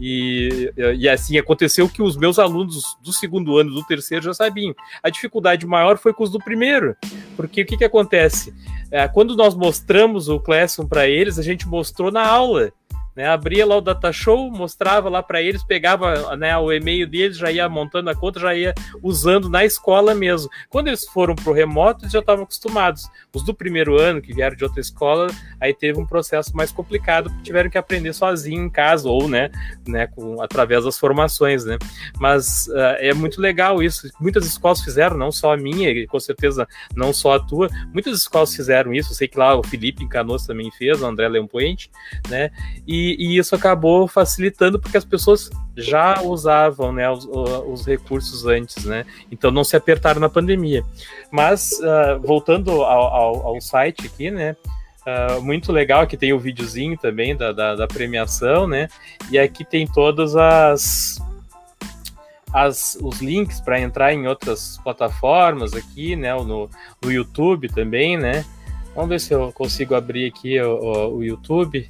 E, e assim, aconteceu que os meus alunos do segundo ano, do terceiro, já sabiam. A dificuldade maior foi com os do primeiro, porque o que, que acontece? É, quando nós mostramos o Classroom para eles, a gente mostrou na aula. Né, abria lá o data show, mostrava lá para eles, pegava né, o e-mail deles, já ia montando a conta, já ia usando na escola mesmo. Quando eles foram para o remoto, eles já estavam acostumados. Os do primeiro ano, que vieram de outra escola, aí teve um processo mais complicado, porque tiveram que aprender sozinho em casa, ou né, né, com, através das formações. Né? Mas uh, é muito legal isso. Muitas escolas fizeram, não só a minha, e com certeza não só a tua, muitas escolas fizeram isso. Eu sei que lá o Felipe em Canoas também fez, o André Leompoente, né? E e, isso acabou facilitando porque as pessoas já usavam né, os, os, recursos antes, né? Então não se apertaram na pandemia. Mas uh, voltando ao, ao, ao, site aqui, né? Uh, muito legal, aqui tem o videozinho também da, da, da premiação, né? E aqui tem todas as, as, os links para entrar em outras plataformas aqui, né? No, no YouTube também, né? Vamos ver se eu consigo abrir aqui o, o, o YouTube.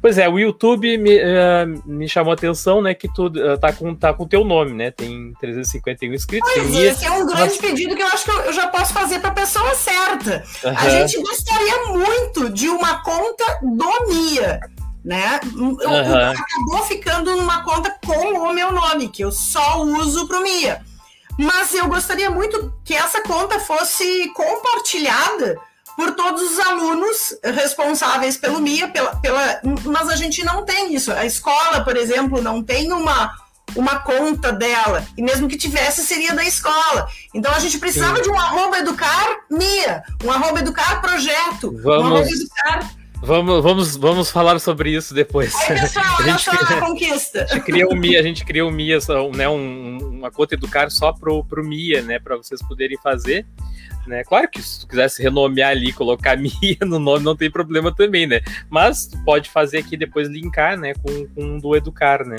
Pois é, o YouTube me, uh, me chamou a atenção, né, que tu uh, tá com tá com teu nome, né? Tem 351 inscritos. Pois é, esse é um grande pedido que eu acho que eu, eu já posso fazer para a pessoa certa. Uhum. A gente gostaria muito de uma conta do Mia, né? Uhum. Acabou ficando numa conta com o meu nome, que eu só uso pro Mia. Mas eu gostaria muito que essa conta fosse compartilhada por todos os alunos responsáveis pelo MIA, pela, pela, mas a gente não tem isso. A escola, por exemplo, não tem uma, uma conta dela, e mesmo que tivesse, seria da escola. Então a gente precisava Sim. de um arroba educar MIA, um arroba educar projeto, Vamos... um arroba educar Vamos, vamos, vamos falar sobre isso depois. Aí, pessoal, [laughs] a gente, cria, a conquista. A gente cria o Mia, a gente cria o Mia, né, um, uma conta educar só pro, pro Mia, né, para vocês poderem fazer. Né? Claro que se tu quisesse renomear ali, colocar [laughs] Mia no nome, não tem problema também, né? Mas tu pode fazer aqui depois linkar, né, com, com do Educar, né?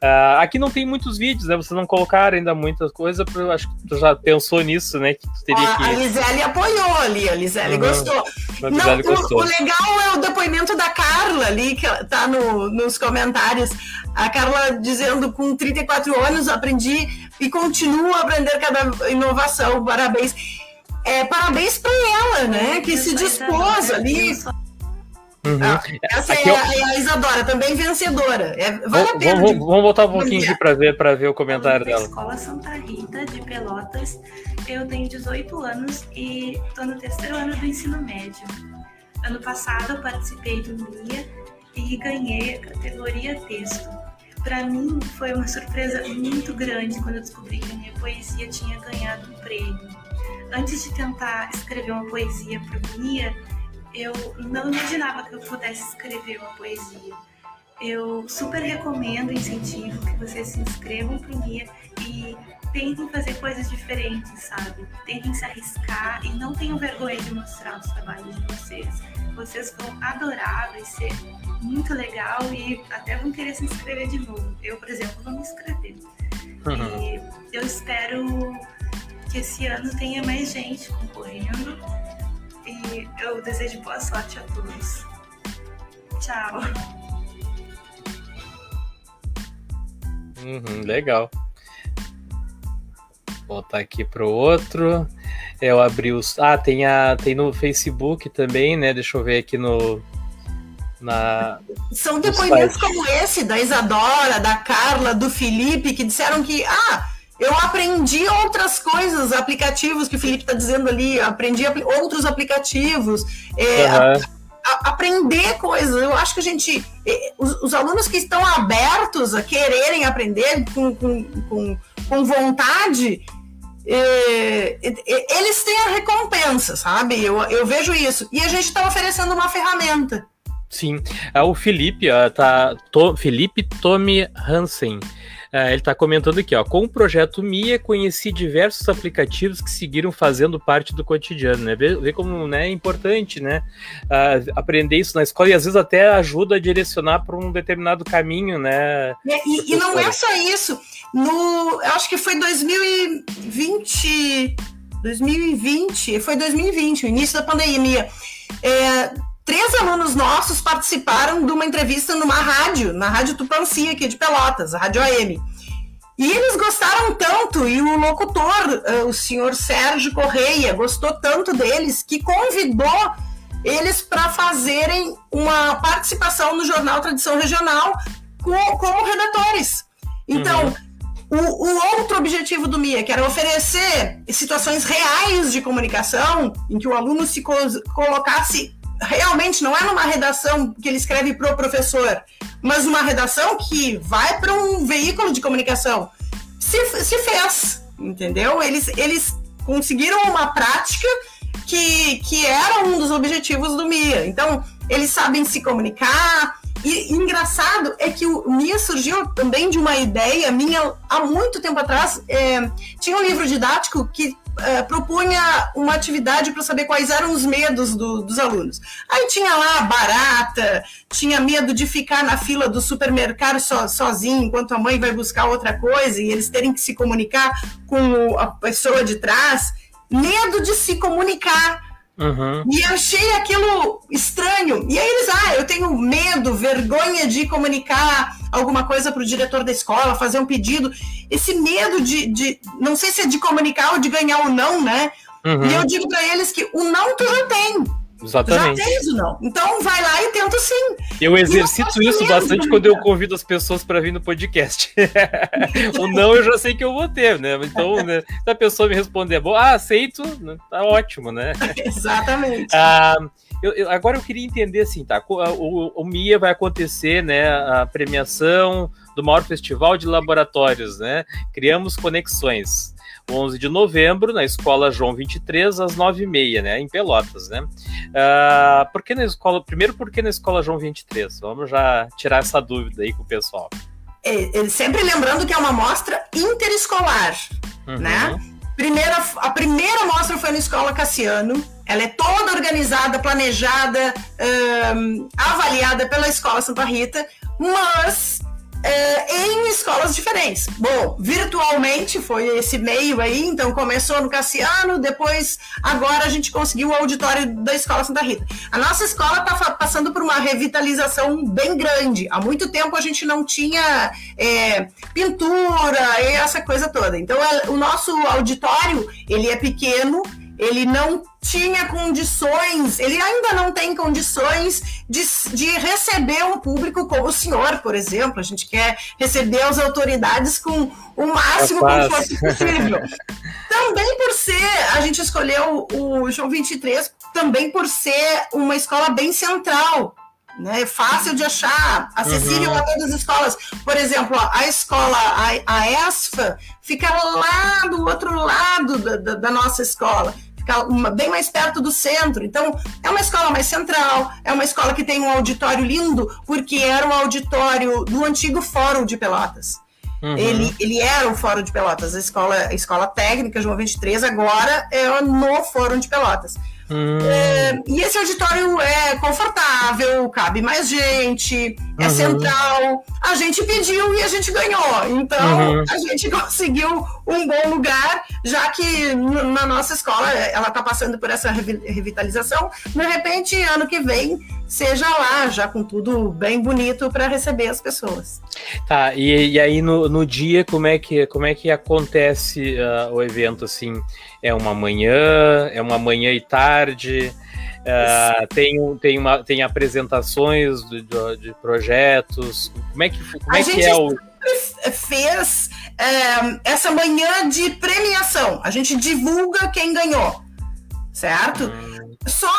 Uh, aqui não tem muitos vídeos, né? Vocês não colocaram ainda muitas coisas, eu acho que tu já pensou nisso, né? Que teria que... A Lisele apoiou ali, a Lisele uhum. gostou. Não. O, o, legal é o depoimento da Carla ali, que tá no, nos comentários. A Carla dizendo, com 34 anos aprendi e continuo a aprender cada inovação. Parabéns. É, parabéns para ela, né? Que se dispôs ali. Uhum. Ah, essa Aqui é, a, é, a, Isadora, também vencedora. É, vale a pena. Vamos, vamos voltar um pouquinho aqui para ver, para ver o comentário dela. Escola Santa Rita, de Pelotas. Eu tenho 18 anos e estou no terceiro ano do ensino médio. Ano passado eu participei do MIA e ganhei a categoria texto. Para mim foi uma surpresa muito grande quando eu descobri que a minha poesia tinha ganhado um prêmio. Antes de tentar escrever uma poesia para o MIA, eu não imaginava que eu pudesse escrever uma poesia. Eu super recomendo, incentivo que vocês se inscrevam para o MIA e tentem fazer coisas diferentes, sabe? Tentem se arriscar e não tenham vergonha de mostrar os trabalhos de vocês. Vocês vão adorar, vai ser muito legal e até vão querer se inscrever de novo. Eu, por exemplo, vou me inscrever. Uhum. E eu espero que esse ano tenha mais gente concorrendo e eu desejo boa sorte a todos. Tchau. Uhum, legal. Vou botar aqui pro outro. Eu abri os. Ah, tem, a, tem no Facebook também, né? Deixa eu ver aqui no. Na, São depoimentos como esse, da Isadora, da Carla, do Felipe, que disseram que. Ah, eu aprendi outras coisas, aplicativos que o Felipe está dizendo ali, aprendi outros aplicativos, é, uhum. a, a, aprender coisas. Eu acho que a gente, os, os, alunos que estão abertos a quererem aprender com, com, com, com vontade, é, eles têm a recompensa, sabe? Eu, eu vejo isso. E a gente está oferecendo uma ferramenta. Sim, é o Felipe, tá, to, Felipe Tommy Hansen Uh, ele está comentando aqui, ó. Com o projeto Mia, conheci diversos aplicativos que seguiram fazendo parte do cotidiano, né? Vê, vê como né, é importante, né? Aprender isso na escola e às vezes até ajuda a direcionar para um determinado caminho, né? E, e, não é só isso. No, acho que foi 2020. 2020, foi 2020, o início da pandemia. É, três alunos nossos participaram de uma entrevista numa rádio, na Rádio Tupanci, aqui de Pelotas, a Rádio AM. E eles gostaram tanto, e o locutor, eh, o senhor Sérgio Correia, gostou tanto deles, que convidou eles para fazerem uma participação no jornal Tradição Regional como redatores. Então, uhum. o, o, outro objetivo do MIA, que era oferecer situações reais de comunicação, em que o aluno se colocasse realmente não é numa redação que ele escreve para o professor, mas uma redação que vai para um veículo de comunicação. Se, se fez, entendeu? Eles, eles conseguiram uma prática que, que era um dos objetivos do MIA. Então, eles sabem se comunicar. E, engraçado é que o MIA surgiu também de uma ideia minha há muito tempo atrás. É, tinha um livro didático que é, propunha uma atividade para saber quais eram os medos do, dos alunos. Aí tinha lá barata, tinha medo de ficar na fila do supermercado so, sozinho enquanto a mãe vai buscar outra coisa e eles terem que se comunicar com a pessoa de trás. Medo de se comunicar. Uhum. E achei aquilo estranho. E aí eles, ah, eu tenho medo, vergonha de comunicar alguma coisa para o diretor da escola, fazer um pedido. Esse medo de, de, não sei se é de comunicar ou de ganhar o não, né? Uhum. E eu digo para eles que o não tu já tem. Exatamente. Já tens o não. Então vai lá e tenta sim. Eu exercito isso bastante quando eu convido as pessoas para vir no podcast. [laughs] o não eu já sei que eu vou ter, né? Então, né, se a pessoa me responder, ah, aceito, né, tá ótimo, né? [laughs] Exatamente. Ah, eu, eu, agora eu queria entender assim, tá? O, o, o MIA vai acontecer, né? A premiação do maior festival de laboratórios, né? Criamos conexões. 11 de novembro, na Escola João 23, às 9h30, né? Em Pelotas, né? Uh, por que na escola. Primeiro, por que na Escola João 23? Vamos já tirar essa dúvida aí com o pessoal. É, sempre lembrando que é uma mostra interescolar, uhum. né? Primeira, a primeira mostra foi na Escola Cassiano. Ela é toda organizada, planejada, um, avaliada pela Escola Santa Rita, mas é, em escolas diferentes. Bom, virtualmente foi esse meio aí, então começou no Cassiano, depois agora a gente conseguiu o auditório da Escola Santa Rita. A nossa escola está passando por uma revitalização bem grande. Há muito tempo a gente não tinha é, pintura e essa coisa toda. Então é, o nosso auditório ele é pequeno ele não tinha condições, ele ainda não tem condições de, de receber um público como o senhor, por exemplo. A gente quer receber as autoridades com o máximo conforto possível. [laughs] também por ser, a gente escolheu o João 23 também por ser uma escola bem central. Né, fácil de achar, acessível uhum. a todas as escolas. Por exemplo, a escola, a, a ESFA, fica lá do outro lado da, da, da nossa escola bem mais perto do centro. Então, é uma escola mais central, é uma escola que tem um auditório lindo, porque era um auditório do antigo Fórum de Pelotas. Uhum. Ele, ele era o Fórum de Pelotas, a escola, a escola técnica João 23, agora é no Fórum de Pelotas. Hum. É, e esse auditório é confortável, cabe mais gente, é uhum. central. A gente pediu e a gente ganhou. Então, uhum. a gente [laughs] conseguiu um bom lugar, já que na nossa escola ela está passando por essa revitalização. De repente, ano que vem, seja lá, já com tudo bem bonito para receber as pessoas. Tá, e, e aí no, no dia, como é que, como é que acontece uh, o evento, assim? É uma manhã, é uma manhã e tarde? Uh, tem, tem, uma, tem apresentações de, de, de projetos? Como é que, como é, que é o fez é, essa manhã de premiação. A gente divulga quem ganhou, certo? Hum. Só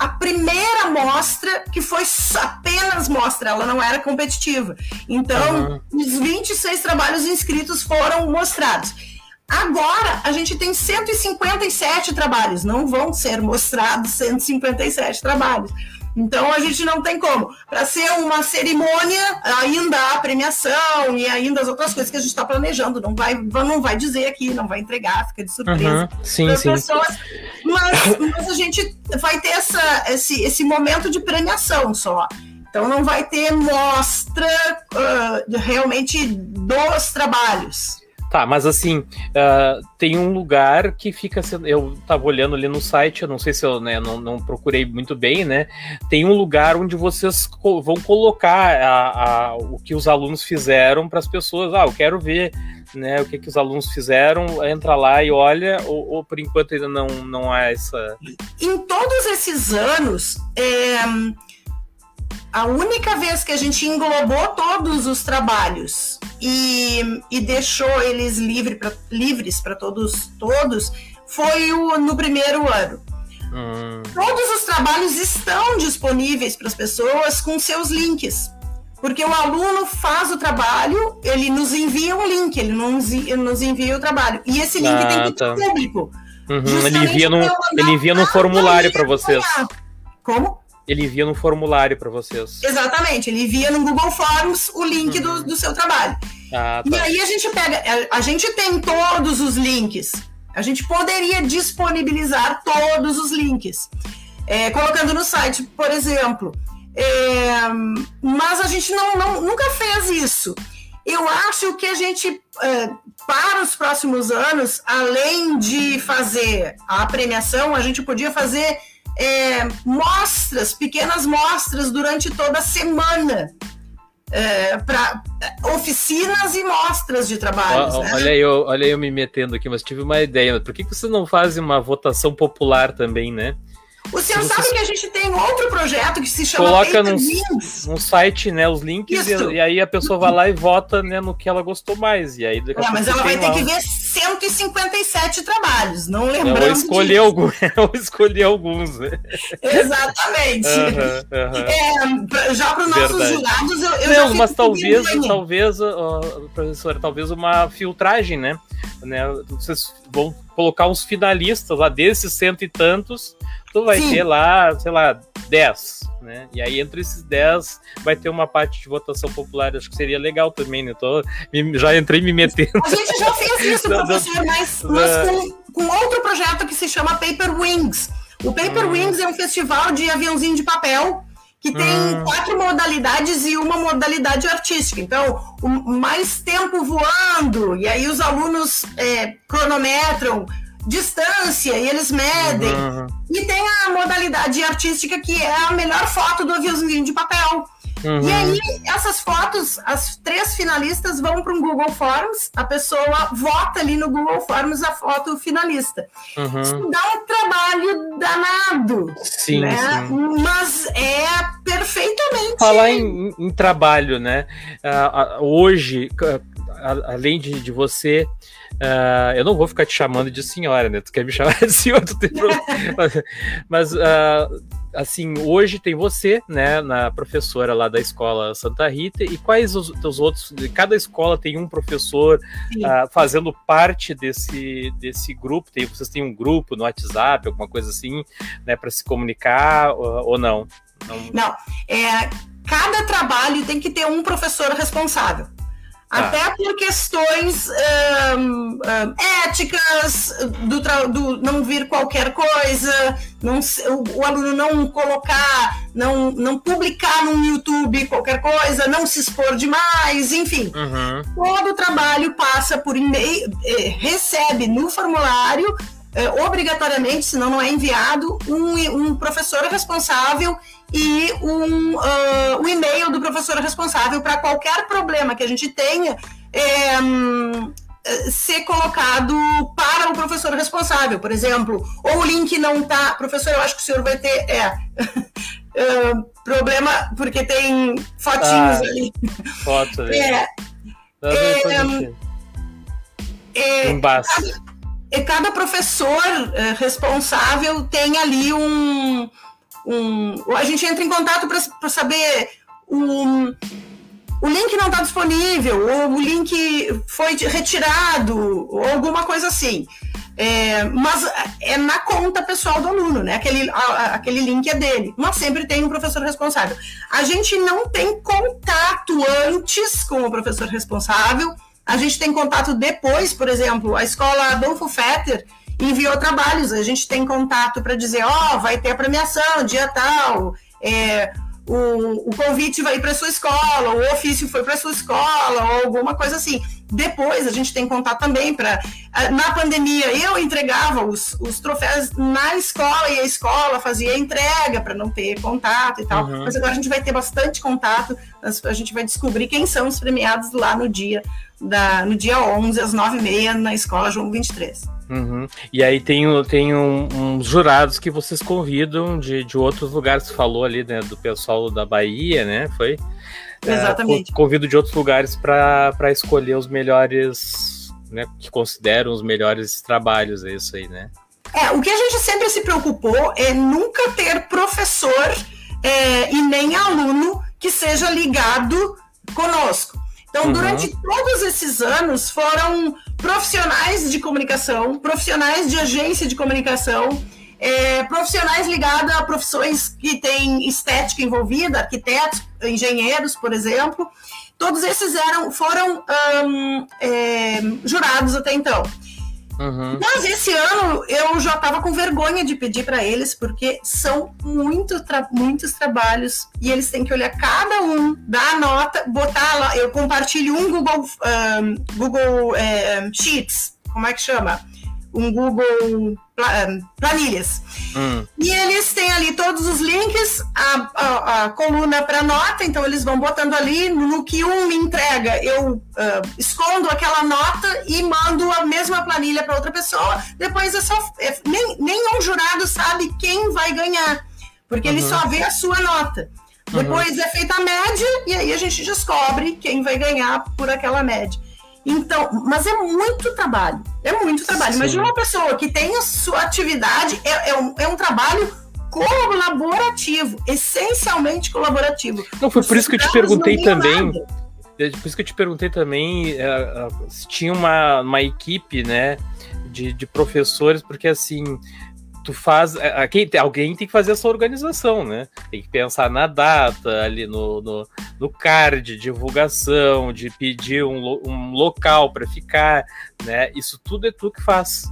a primeira mostra, que foi apenas mostra, ela não era competitiva. Então, uhum. os 26 trabalhos inscritos foram mostrados. Agora, a gente tem 157 trabalhos, não vão ser mostrados 157 trabalhos. Então a gente não tem como. Para ser uma cerimônia, ainda há premiação e ainda as outras coisas que a gente está planejando. Não vai, não vai dizer aqui, não vai entregar, fica de surpresa. Uhum. Sim, sim. Pessoas. Mas, mas, a gente vai ter essa, esse, esse momento de premiação só. Então não vai ter mostra uh, realmente dos trabalhos. Tá, mas assim, uh, tem um lugar que fica sendo. Eu tava olhando ali no site, eu não sei se eu né, não, não procurei muito bem, né? Tem um lugar onde vocês co vão colocar a, a, o que os alunos fizeram para as pessoas. Ah, eu quero ver né, o que, que os alunos fizeram, entra lá e olha, ou, ou por enquanto ainda não, não há essa. Em todos esses anos, é, a única vez que a gente englobou todos os trabalhos e, e deixou eles livre pra, livres para todos, todos foi o, no primeiro ano. Hum. Todos os trabalhos estão disponíveis para as pessoas com seus links. Porque o aluno faz o trabalho, ele nos envia um link, ele nos, envia o trabalho. E esse link ah, tem que tá. ser público. Uhum, ele envia no, ele envia no formulário para vocês. Como? Ele envia no formulário para vocês. Exatamente, ele envia no Google Forms o link uhum. do, do seu trabalho. Ah, tá. E aí a gente pega, a, a gente tem todos os links. A gente poderia disponibilizar todos os links. É, colocando no site, por exemplo. É, mas a gente não, não, nunca fez isso. Eu acho que a gente, é, para os próximos anos, além de fazer a premiação, a gente podia fazer é, mostras, pequenas mostras durante toda a semana. É, para oficinas e mostras de trabalho. Né? Olha, eu, olha eu me metendo aqui, mas tive uma ideia. Por que, que você não faz uma votação popular também, né? O senhor sabe que a gente tem outro projeto que se chama Coloca num, num site, né, os links e, e, aí a pessoa vai lá e vota, né, no que ela gostou mais. E aí é, mas ela vai ter lá. que ver 157 trabalhos, não lembrando. Ou escolher, algum, [laughs] ou escolher alguns, né? Exatamente. É, já para os nossos jurados, eu, eu não, mas talvez, talvez, professora, talvez uma filtragem, né? né? Vocês vão colocar uns finalistas lá desses cento e tantos tu vai Sim. ter lá, sei lá, 10, né? E aí entre esses 10 vai ter uma parte de votação popular, acho que seria legal também, né? Tô, me, já entrei me metendo. A gente já fez isso, professor, mas, mas com, com, outro projeto que se chama Paper Wings. O Paper hum. Wings é um festival de aviãozinho de papel que tem hum. quatro modalidades e uma modalidade artística. Então, o mais tempo voando, e aí os alunos é, cronometram distância e eles medem. Uhum. E tem a modalidade artística que é a melhor foto do aviãozinho de papel. Uhum. E aí, essas fotos, as três finalistas vão para um Google Forms, a pessoa vota ali no Google Forms a foto finalista. Uhum. Isso dá um trabalho danado. Sim, né? sim. Mas é perfeitamente. Falar em, em trabalho, né? Uh, hoje, além de, de você Uh, eu não vou ficar te chamando de senhora, né? Tu quer me chamar de senhor, tu tem problema. [laughs] Mas, uh, assim, hoje tem você, né, na professora lá da escola Santa Rita, e quais os, os outros? Cada escola tem um professor uh, fazendo parte desse, desse grupo. Tem, vocês têm um grupo no WhatsApp, alguma coisa assim, né, para se comunicar ou, ou não? Não, não é, cada trabalho tem que ter um professor responsável. Ah. Até por questões um, um, éticas, do, do, não vir qualquer coisa, não, o, o, aluno não colocar, não, não publicar no YouTube qualquer coisa, não se expor demais, enfim. Uhum. Todo o trabalho passa por e-mail, eh, recebe no formulário é, obrigatoriamente, senão não é enviado, um, um professor responsável e um, uh, um e-mail do professor responsável para qualquer problema que a gente tenha. É, ser colocado para o professor responsável, por exemplo, ou o link não está, professor, eu acho que o senhor vai ter, é, uh, [laughs] problema porque tem fotinhos ah, ali. Fotos ali. [laughs] É, é, é, é, cada, e cada professor é, responsável tem ali um, um. A gente entra em contato para saber um, o link não está disponível, ou o link foi retirado, ou alguma coisa assim. É, mas é na conta pessoal do aluno, né? Aquele, a, aquele link é dele. Mas sempre tem um professor responsável. A gente não tem contato antes com o professor responsável. A gente tem contato depois, por exemplo, a escola Adolfo Fetter enviou trabalhos. A gente tem contato para dizer, ó, oh, vai ter a premiação, dia tal. É, o, o convite vai ir para sua escola, o ofício foi para sua escola, ou alguma coisa assim. Depois a gente tem contato também para. Na pandemia, eu entregava os, os troféus na escola e a escola fazia entrega para não ter contato e tal. Uhum. Mas agora a gente vai ter bastante contato, a gente vai descobrir quem são os premiados lá no dia, da, no dia 11, às 9h30, na escola João 23. Uhum. E aí tem, tem um, uns jurados que vocês convidam de, de outros lugares, você falou ali, né, do pessoal da Bahia, né? Foi? É, Exatamente. É, convido de outros lugares para escolher os melhores, né, que consideram os melhores trabalhos, é isso aí, né? É, o que a gente sempre se preocupou é nunca ter professor é, e nem aluno que seja ligado conosco. Então, uhum. durante todos esses anos, foram profissionais de comunicação, profissionais de agência de comunicação, é, profissionais ligados a profissões que têm estética envolvida, arquitetos, engenheiros, por exemplo. Todos esses eram, foram é, jurados até então. Uhum. Mas esse ano eu já estava com vergonha de pedir para eles, porque são muito tra muitos trabalhos e eles têm que olhar cada um, dar a nota, botar lá. Eu compartilho um Google, um, Google é, Sheets, como é que chama? Um Google planilhas. Hum. E eles têm ali todos os links, a, a, a coluna para nota, então eles vão botando ali no que um me entrega, eu uh, escondo aquela nota e mando a mesma planilha para outra pessoa. Depois é só. É, nem, nenhum jurado sabe quem vai ganhar, porque uhum. ele só vê a sua nota. Uhum. Depois é feita a média e aí a gente descobre quem vai ganhar por aquela média. Então, mas é muito trabalho. É muito trabalho. Sim. Imagina uma pessoa que tem a sua atividade, é, é, um, é um trabalho colaborativo, essencialmente colaborativo. Não, foi por isso que eu te perguntei também. Nada. É por isso que eu te perguntei também é, se tinha uma, uma equipe, né, de, de professores, porque assim, tu faz. É, alguém tem que fazer essa organização, né? Tem que pensar na data, ali no, no, no card, divulgação, de pedir um, um local para ficar, né? Isso tudo é tu que faz.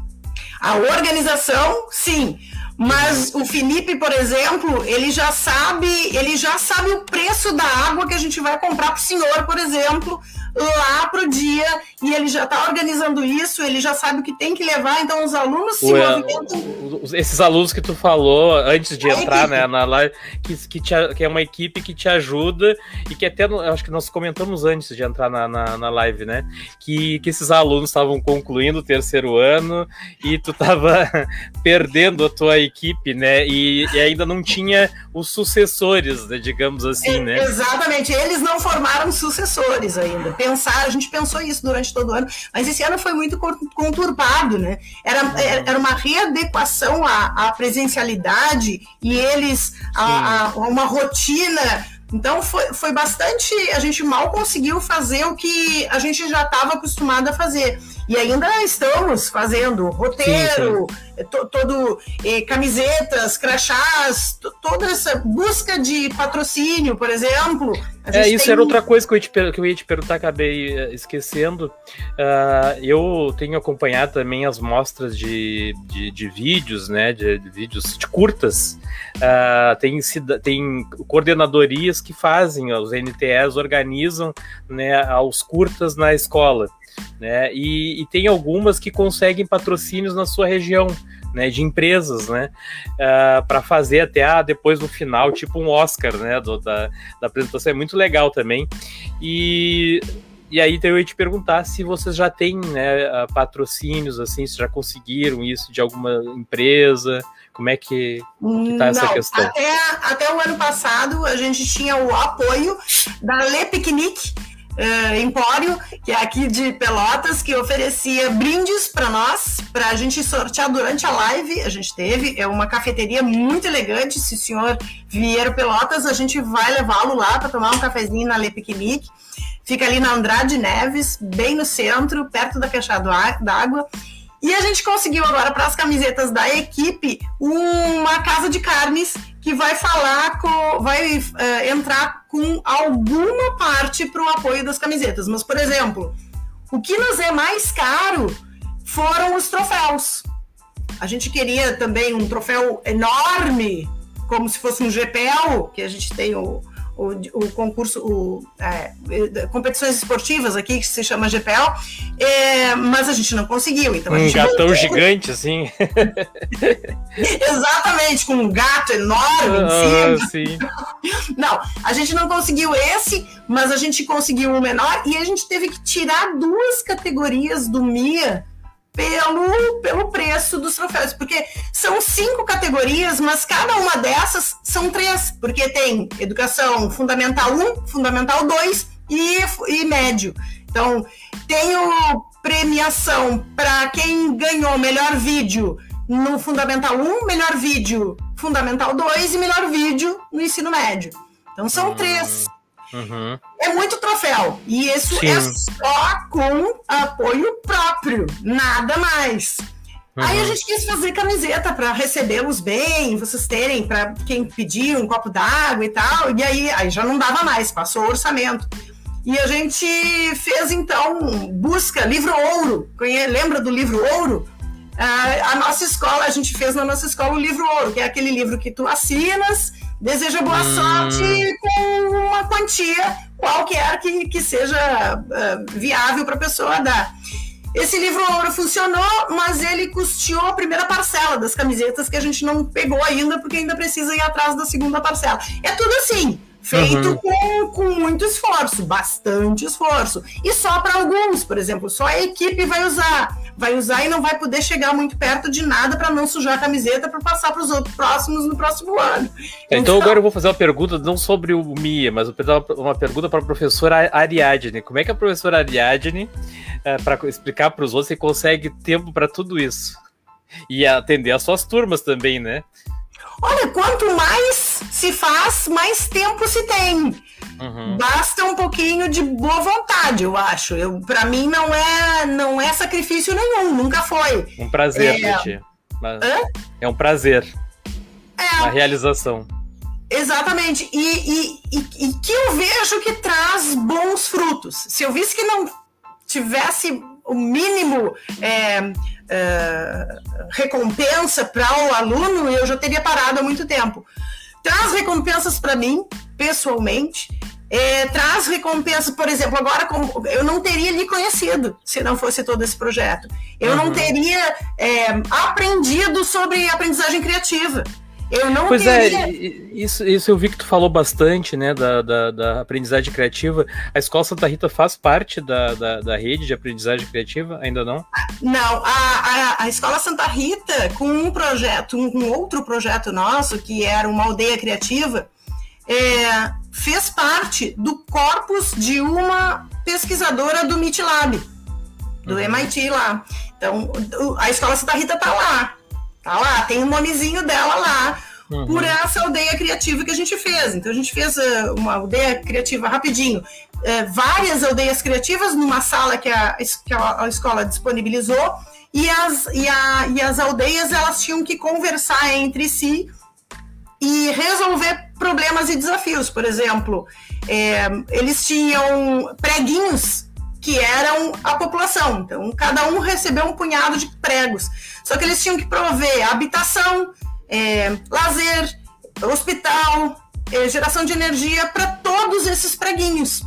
A organização, sim. Mas o Felipe, por exemplo, ele já sabe, ele já sabe o preço da água que a gente vai comprar para o senhor, por exemplo, lá pro dia e ele já está organizando isso, ele já sabe o que tem que levar, então os alunos se Ué, movimentam. Esses alunos que tu falou antes de entrar né, na live, que, que, te, que, é uma equipe que te ajuda e que até, acho que nós comentamos antes de entrar na, na, na live, né? Que, que esses alunos estavam concluindo o terceiro ano e tu estava [laughs] perdendo a tua equipe, né? E, e ainda não tinha os sucessores, né, digamos assim, né? Exatamente, eles não formaram sucessores ainda pensar, a gente pensou isso durante todo o ano, mas esse ano foi muito conturbado, né? Era, era uma readequação à, à presencialidade e eles, a, a, uma rotina então foi, foi bastante. A gente mal conseguiu fazer o que a gente já estava acostumado a fazer. E ainda estamos fazendo roteiro, sim, sim. Eh, to, todo eh, camisetas, crachás, toda essa busca de patrocínio, por exemplo. É, isso tem... era outra coisa que eu, ia te, que eu ia te perguntar, acabei eh, esquecendo. Uh, eu tenho acompanhado também as mostras de, de, de vídeos, né? De, de, vídeos de curtas. Uh, tem, tem coordenadorias que fazem, os NTEs organizam né, os curtas na escola né? E, e tem algumas que conseguem patrocínios na sua região. Né, de empresas, né, uh, ah, para fazer até ah, depois no final, tipo um Oscar, né, do, da, da apresentação, é muito legal também, e, e aí então, eu ia te perguntar se vocês já têm, né, patrocínios, assim, se já conseguiram isso de alguma empresa, como é que, que tá essa questão? Até, até o ano passado a gente tinha o apoio da Le Picnic, uh, Empório, que é aqui de Pelotas, que oferecia brindes para nós, para a gente sortear durante a live. A gente teve, é uma cafeteria muito elegante. Se o senhor vier Pelotas, a gente vai levá-lo lá para tomar um cafezinho na Le Piquenique. Fica ali na Andrade Neves, bem no centro, perto da caixa d'água. E a gente conseguiu agora para as camisetas da equipe uma casa de carnes que vai falar com, vai uh, entrar com alguma parte para o apoio das camisetas. Mas, por exemplo, o que nos é mais caro foram os troféus. A gente queria também um troféu enorme, como se fosse um GPL, que a gente tem o, o, o concurso, o, é, competições esportivas aqui, que se chama GPL, é, mas a gente não conseguiu. Então, um gatão gigante, assim. [laughs] Exatamente, com um gato enorme em cima. [laughs] Não, a gente não conseguiu esse, mas a gente conseguiu o menor e a gente teve que tirar duas categorias do MIA pelo, pelo preço dos troféus, porque são cinco categorias, mas cada uma dessas são três, porque tem educação fundamental 1, fundamental 2 e, e médio. Então, tenho premiação para quem ganhou melhor vídeo no Fundamental 1, melhor vídeo Fundamental 2 e melhor vídeo no ensino médio. Então, são hum. três Uhum. É muito troféu. E isso Sim. é só com apoio próprio, nada mais. Uhum. Aí a gente quis fazer camiseta para recebê-los bem, vocês terem, para quem pedir um copo d'água e tal. E aí, aí já não dava mais, passou o orçamento. E a gente fez então busca livro ouro. Lembra do livro ouro? a nossa escola, a gente fez na nossa escola o livro ouro, que é aquele livro que tu assinas deseja boa hum. sorte com uma quantia qualquer que, que seja uh, viável para a pessoa dar. Esse livro ouro funcionou, mas ele custeou a primeira parcela das camisetas que a gente não pegou ainda, porque ainda precisa ir atrás da segunda parcela. É tudo assim feito uhum. com, com muito esforço, bastante esforço. E só para alguns, por exemplo, só a equipe vai usar. Vai usar e não vai poder chegar muito perto de nada para não sujar a camiseta para passar para os outros próximos no próximo ano. Então, então, agora eu vou fazer uma pergunta não sobre o Mia, mas uma pergunta para a professora Ariadne. Como é que a professora Ariadne, é, para explicar para os outros, você consegue tempo para tudo isso? E atender as suas turmas também, né? Olha, quanto mais se faz, mais tempo se tem. Uhum. Basta um pouquinho de boa vontade, eu acho. Eu, para mim não é não é sacrifício nenhum, nunca foi. Um prazer, é... É um prazer. É. Uma realização. Exatamente. E, e, e, e, que eu vejo que traz bons frutos. Se eu visse que não tivesse o mínimo é, uh, recompensa para o aluno, eu já teria parado há muito tempo. Traz recompensas para mim, pessoalmente, é, traz recompensas, por exemplo, agora eu não teria lhe conhecido se não fosse todo esse projeto. Eu uhum. não teria é, aprendido sobre aprendizagem criativa. Eu não pois é, queria... é, isso, isso eu vi que tu falou bastante, né, da, da, da, aprendizagem criativa. A Escola Santa Rita faz parte da, da, da rede de aprendizagem criativa? Ainda não? Não, a, a, a Escola Santa Rita, com um projeto, um, um, outro projeto nosso, que era uma aldeia criativa, é, fez parte do corpus de uma pesquisadora do MIT do uhum. MIT lá. Então, a Escola Santa Rita tá lá. Tá lá, tem o um nomezinho dela lá, uhum. por essa aldeia criativa que a gente fez. Então a gente fez uh, uma aldeia criativa rapidinho. Uh, várias aldeias criativas numa sala que a, que a escola disponibilizou, e as, e, a, e as aldeias elas tinham que conversar entre si e resolver problemas e desafios. Por exemplo, é, eles tinham preguinhos que eram a população. Então, cada um recebeu um punhado de pregos. Só que eles tinham que prover habitação, é, lazer, hospital, é, geração de energia para todos esses preguinhos.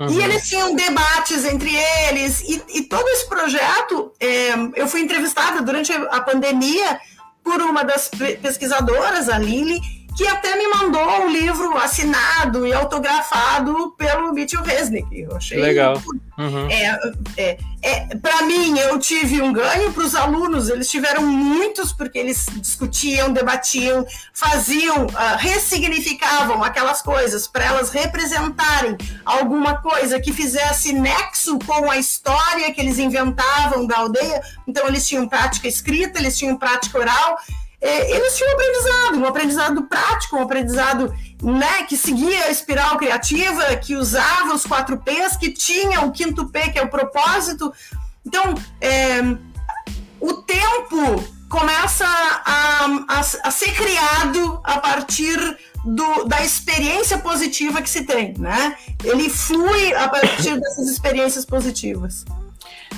Uhum. E eles tinham debates entre eles, e, e todo esse projeto, é, eu fui entrevistada durante a pandemia por uma das pesquisadoras, a Lili, que até me mandou um livro assinado e autografado pelo Mitchell Resnick. Eu achei legal. Uhum. É, é, é, para mim, eu tive um ganho para os alunos, eles tiveram muitos, porque eles discutiam, debatiam, faziam, uh, ressignificavam aquelas coisas para elas representarem alguma coisa que fizesse nexo com a história que eles inventavam da aldeia. Então, eles tinham prática escrita, eles tinham prática oral eles tinham um aprendizado, um aprendizado prático, um aprendizado né, que seguia a espiral criativa, que usava os quatro P's, que tinha o quinto P, que é o propósito. Então, é, o tempo começa a, a, a ser criado a partir do, da experiência positiva que se tem, né? Ele flui a partir dessas experiências positivas.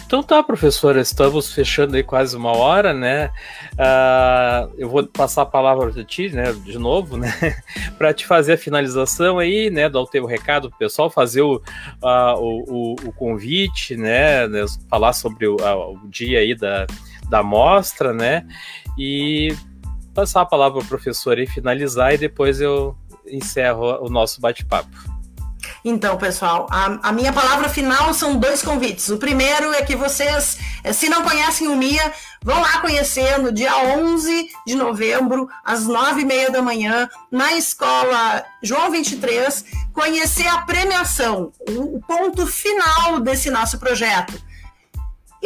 Então tá, professora, estamos fechando aí quase uma hora, né? Uh, eu vou passar a palavra para ti, né, de novo, né, [laughs] para te fazer a finalização aí, né, dar o teu recado pro pessoal, fazer o, uh, o, o, o, convite, né, né falar sobre o, o dia aí da, da mostra, né, e passar a palavra para o professor e finalizar, e depois eu encerro o nosso bate-papo. Então, pessoal, a, a, minha palavra final são dois convites. O primeiro é que vocês, eh, se não conhecem o MIA, vão lá conhecer no dia 11 de novembro, às nove e meia da manhã, na escola João 23, conhecer a premiação, o ponto final desse nosso projeto.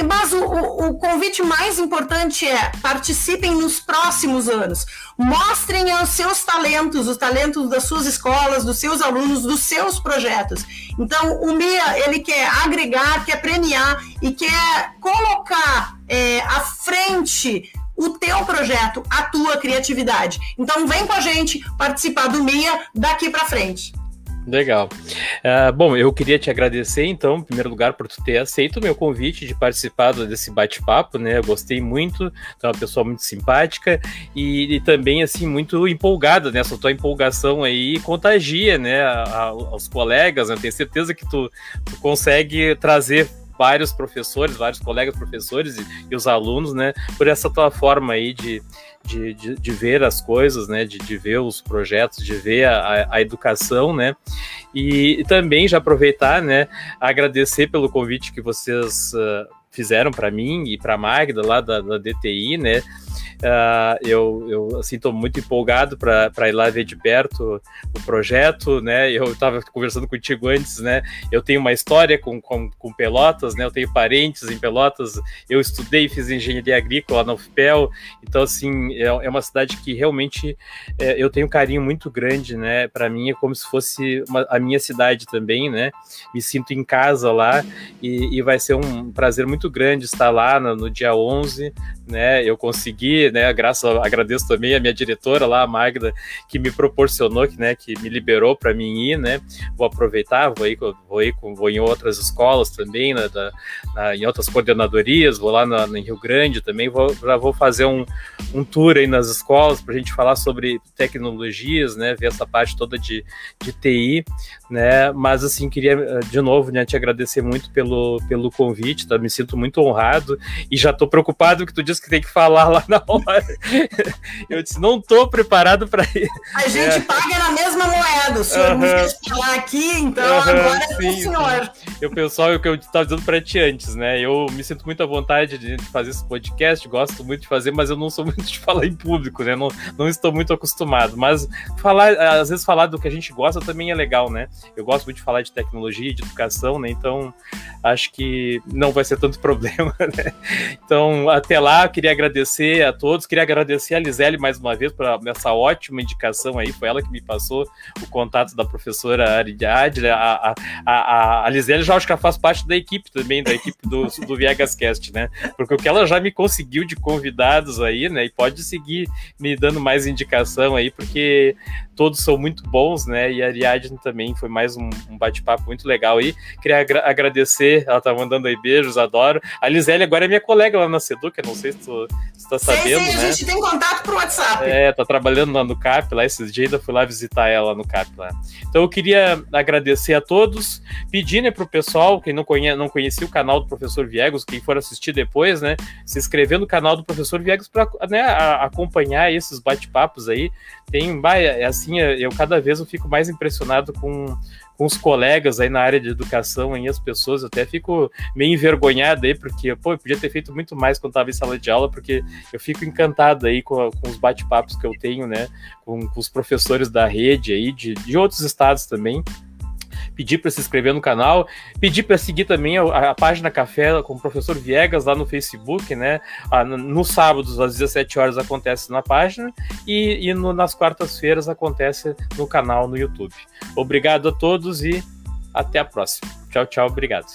Mas o, o, convite mais importante é participem nos próximos anos. Mostrem os seus talentos, os talentos das suas escolas, dos seus alunos, dos seus projetos. Então, o MIA, ele quer agregar, quer premiar e quer colocar é, à frente o teu projeto, a tua criatividade. Então, vem com a gente participar do MIA daqui para frente. Legal. Uh, bom, eu queria te agradecer, então, em primeiro lugar, por tu ter aceito o meu convite de participar desse bate-papo, né? Eu gostei muito, tu é uma pessoa muito simpática e, e, também, assim, muito empolgada, né? Essa tua empolgação aí contagia, né, a, a, aos colegas, né? Eu tenho certeza que tu, tu consegue trazer vários professores, vários colegas professores e, e, os alunos, né, por essa tua forma aí de, de, de, de ver as coisas, né, de, de ver os projetos, de ver a, a educação, né, e, e, também já aproveitar, né, agradecer pelo convite que vocês uh, fizeram para mim e para Magda lá da, da DTI, né, Uh, eu, eu assim, estou muito empolgado para ir lá ver de perto o projeto, né? Eu estava conversando contigo antes, né? Eu tenho uma história com, com, com, Pelotas, né? Eu tenho parentes em Pelotas, eu estudei, fiz engenharia agrícola na UFPEL, então, assim, é, é uma cidade que realmente é, eu tenho um carinho muito grande, né? Para mim é como se fosse uma, a minha cidade também, né? Me sinto em casa lá e, e vai ser um prazer muito grande estar lá no, no dia 11, né? Eu consegui, né? Graças, agradeço também a minha diretora lá, a Magda, que me proporcionou, que, né? Que me liberou para mim ir, né? Vou aproveitar, vou ir, vou ir, vou em outras escolas também, né, da, na, em outras coordenadorias, vou lá na, em Rio Grande também, vou, já vou fazer um, um tour aí nas escolas para a gente falar sobre tecnologias, né? Ver essa parte toda de, de TI, né? Mas assim queria eh, de novo, né? Te agradecer muito pelo, pelo convite, tá? Me sinto muito honrado e já estou preocupado que tu disse que tem que falar lá na hora. Eu disse, não tô preparado para ir. A gente é. paga na mesma moeda, o senhor uhum. me falar aqui, então uhum, agora é sim, o senhor. Eu, pessoal, o que eu estava dizendo para ti antes, né? Eu me sinto muito à vontade de fazer esse podcast, gosto muito de fazer, mas eu não sou [laughs] muito de falar em público, né? Não, não estou muito acostumado. Mas falar, às vezes falar do que a gente gosta também é legal, né? Eu gosto muito de falar de tecnologia, de educação, né? Então acho que não vai ser tanto [laughs] problema, né? Então, até lá, queria agradecer a todos, queria agradecer a Lisele mais uma vez por essa ótima indicação aí, foi ela que me passou o contato da professora Ariadne, a, a, a, a Lisele já acho que ela faz parte da equipe também, da equipe do, do Viegas Cast, né, porque o que ela já me conseguiu de convidados aí, né, e pode seguir me dando mais indicação aí, porque todos são muito bons, né? E a Ariadne também foi mais um, um bate-papo muito legal aí. Queria agra agradecer, ela tá mandando aí beijos, adoro. A Lisele agora é minha colega lá na Seduca, não sei se tu, se tá sabendo, né? a gente tem contato pro WhatsApp. É, tá trabalhando lá no CAP, lá esses dias ainda fui lá visitar ela no CAP lá. Então eu queria agradecer a todos, pedir, né, pro pessoal, quem não, conhe não conhecia o canal do Professor Viegos, quem for assistir depois, né, se inscrever no canal do Professor Viegos para né, acompanhar esses bate-papos aí. Tem, é assim, eu cada vez eu fico mais impressionado com, com os colegas aí na área de educação e as pessoas, eu até fico meio envergonhado aí, porque, pô, eu podia ter feito muito mais quando estava em sala de aula, porque eu fico encantado aí com, com os bate-papos que eu tenho, né, com, com, os professores da rede aí, de, de outros estados também, pedir para se inscrever no canal, pedir para seguir também a, a, página Café com o professor Viegas lá no Facebook, né? Ah, nos sábados às 17 horas acontece na página e, e no, nas quartas-feiras acontece no canal no YouTube. Obrigado a todos e até a próxima. Tchau, tchau, obrigado.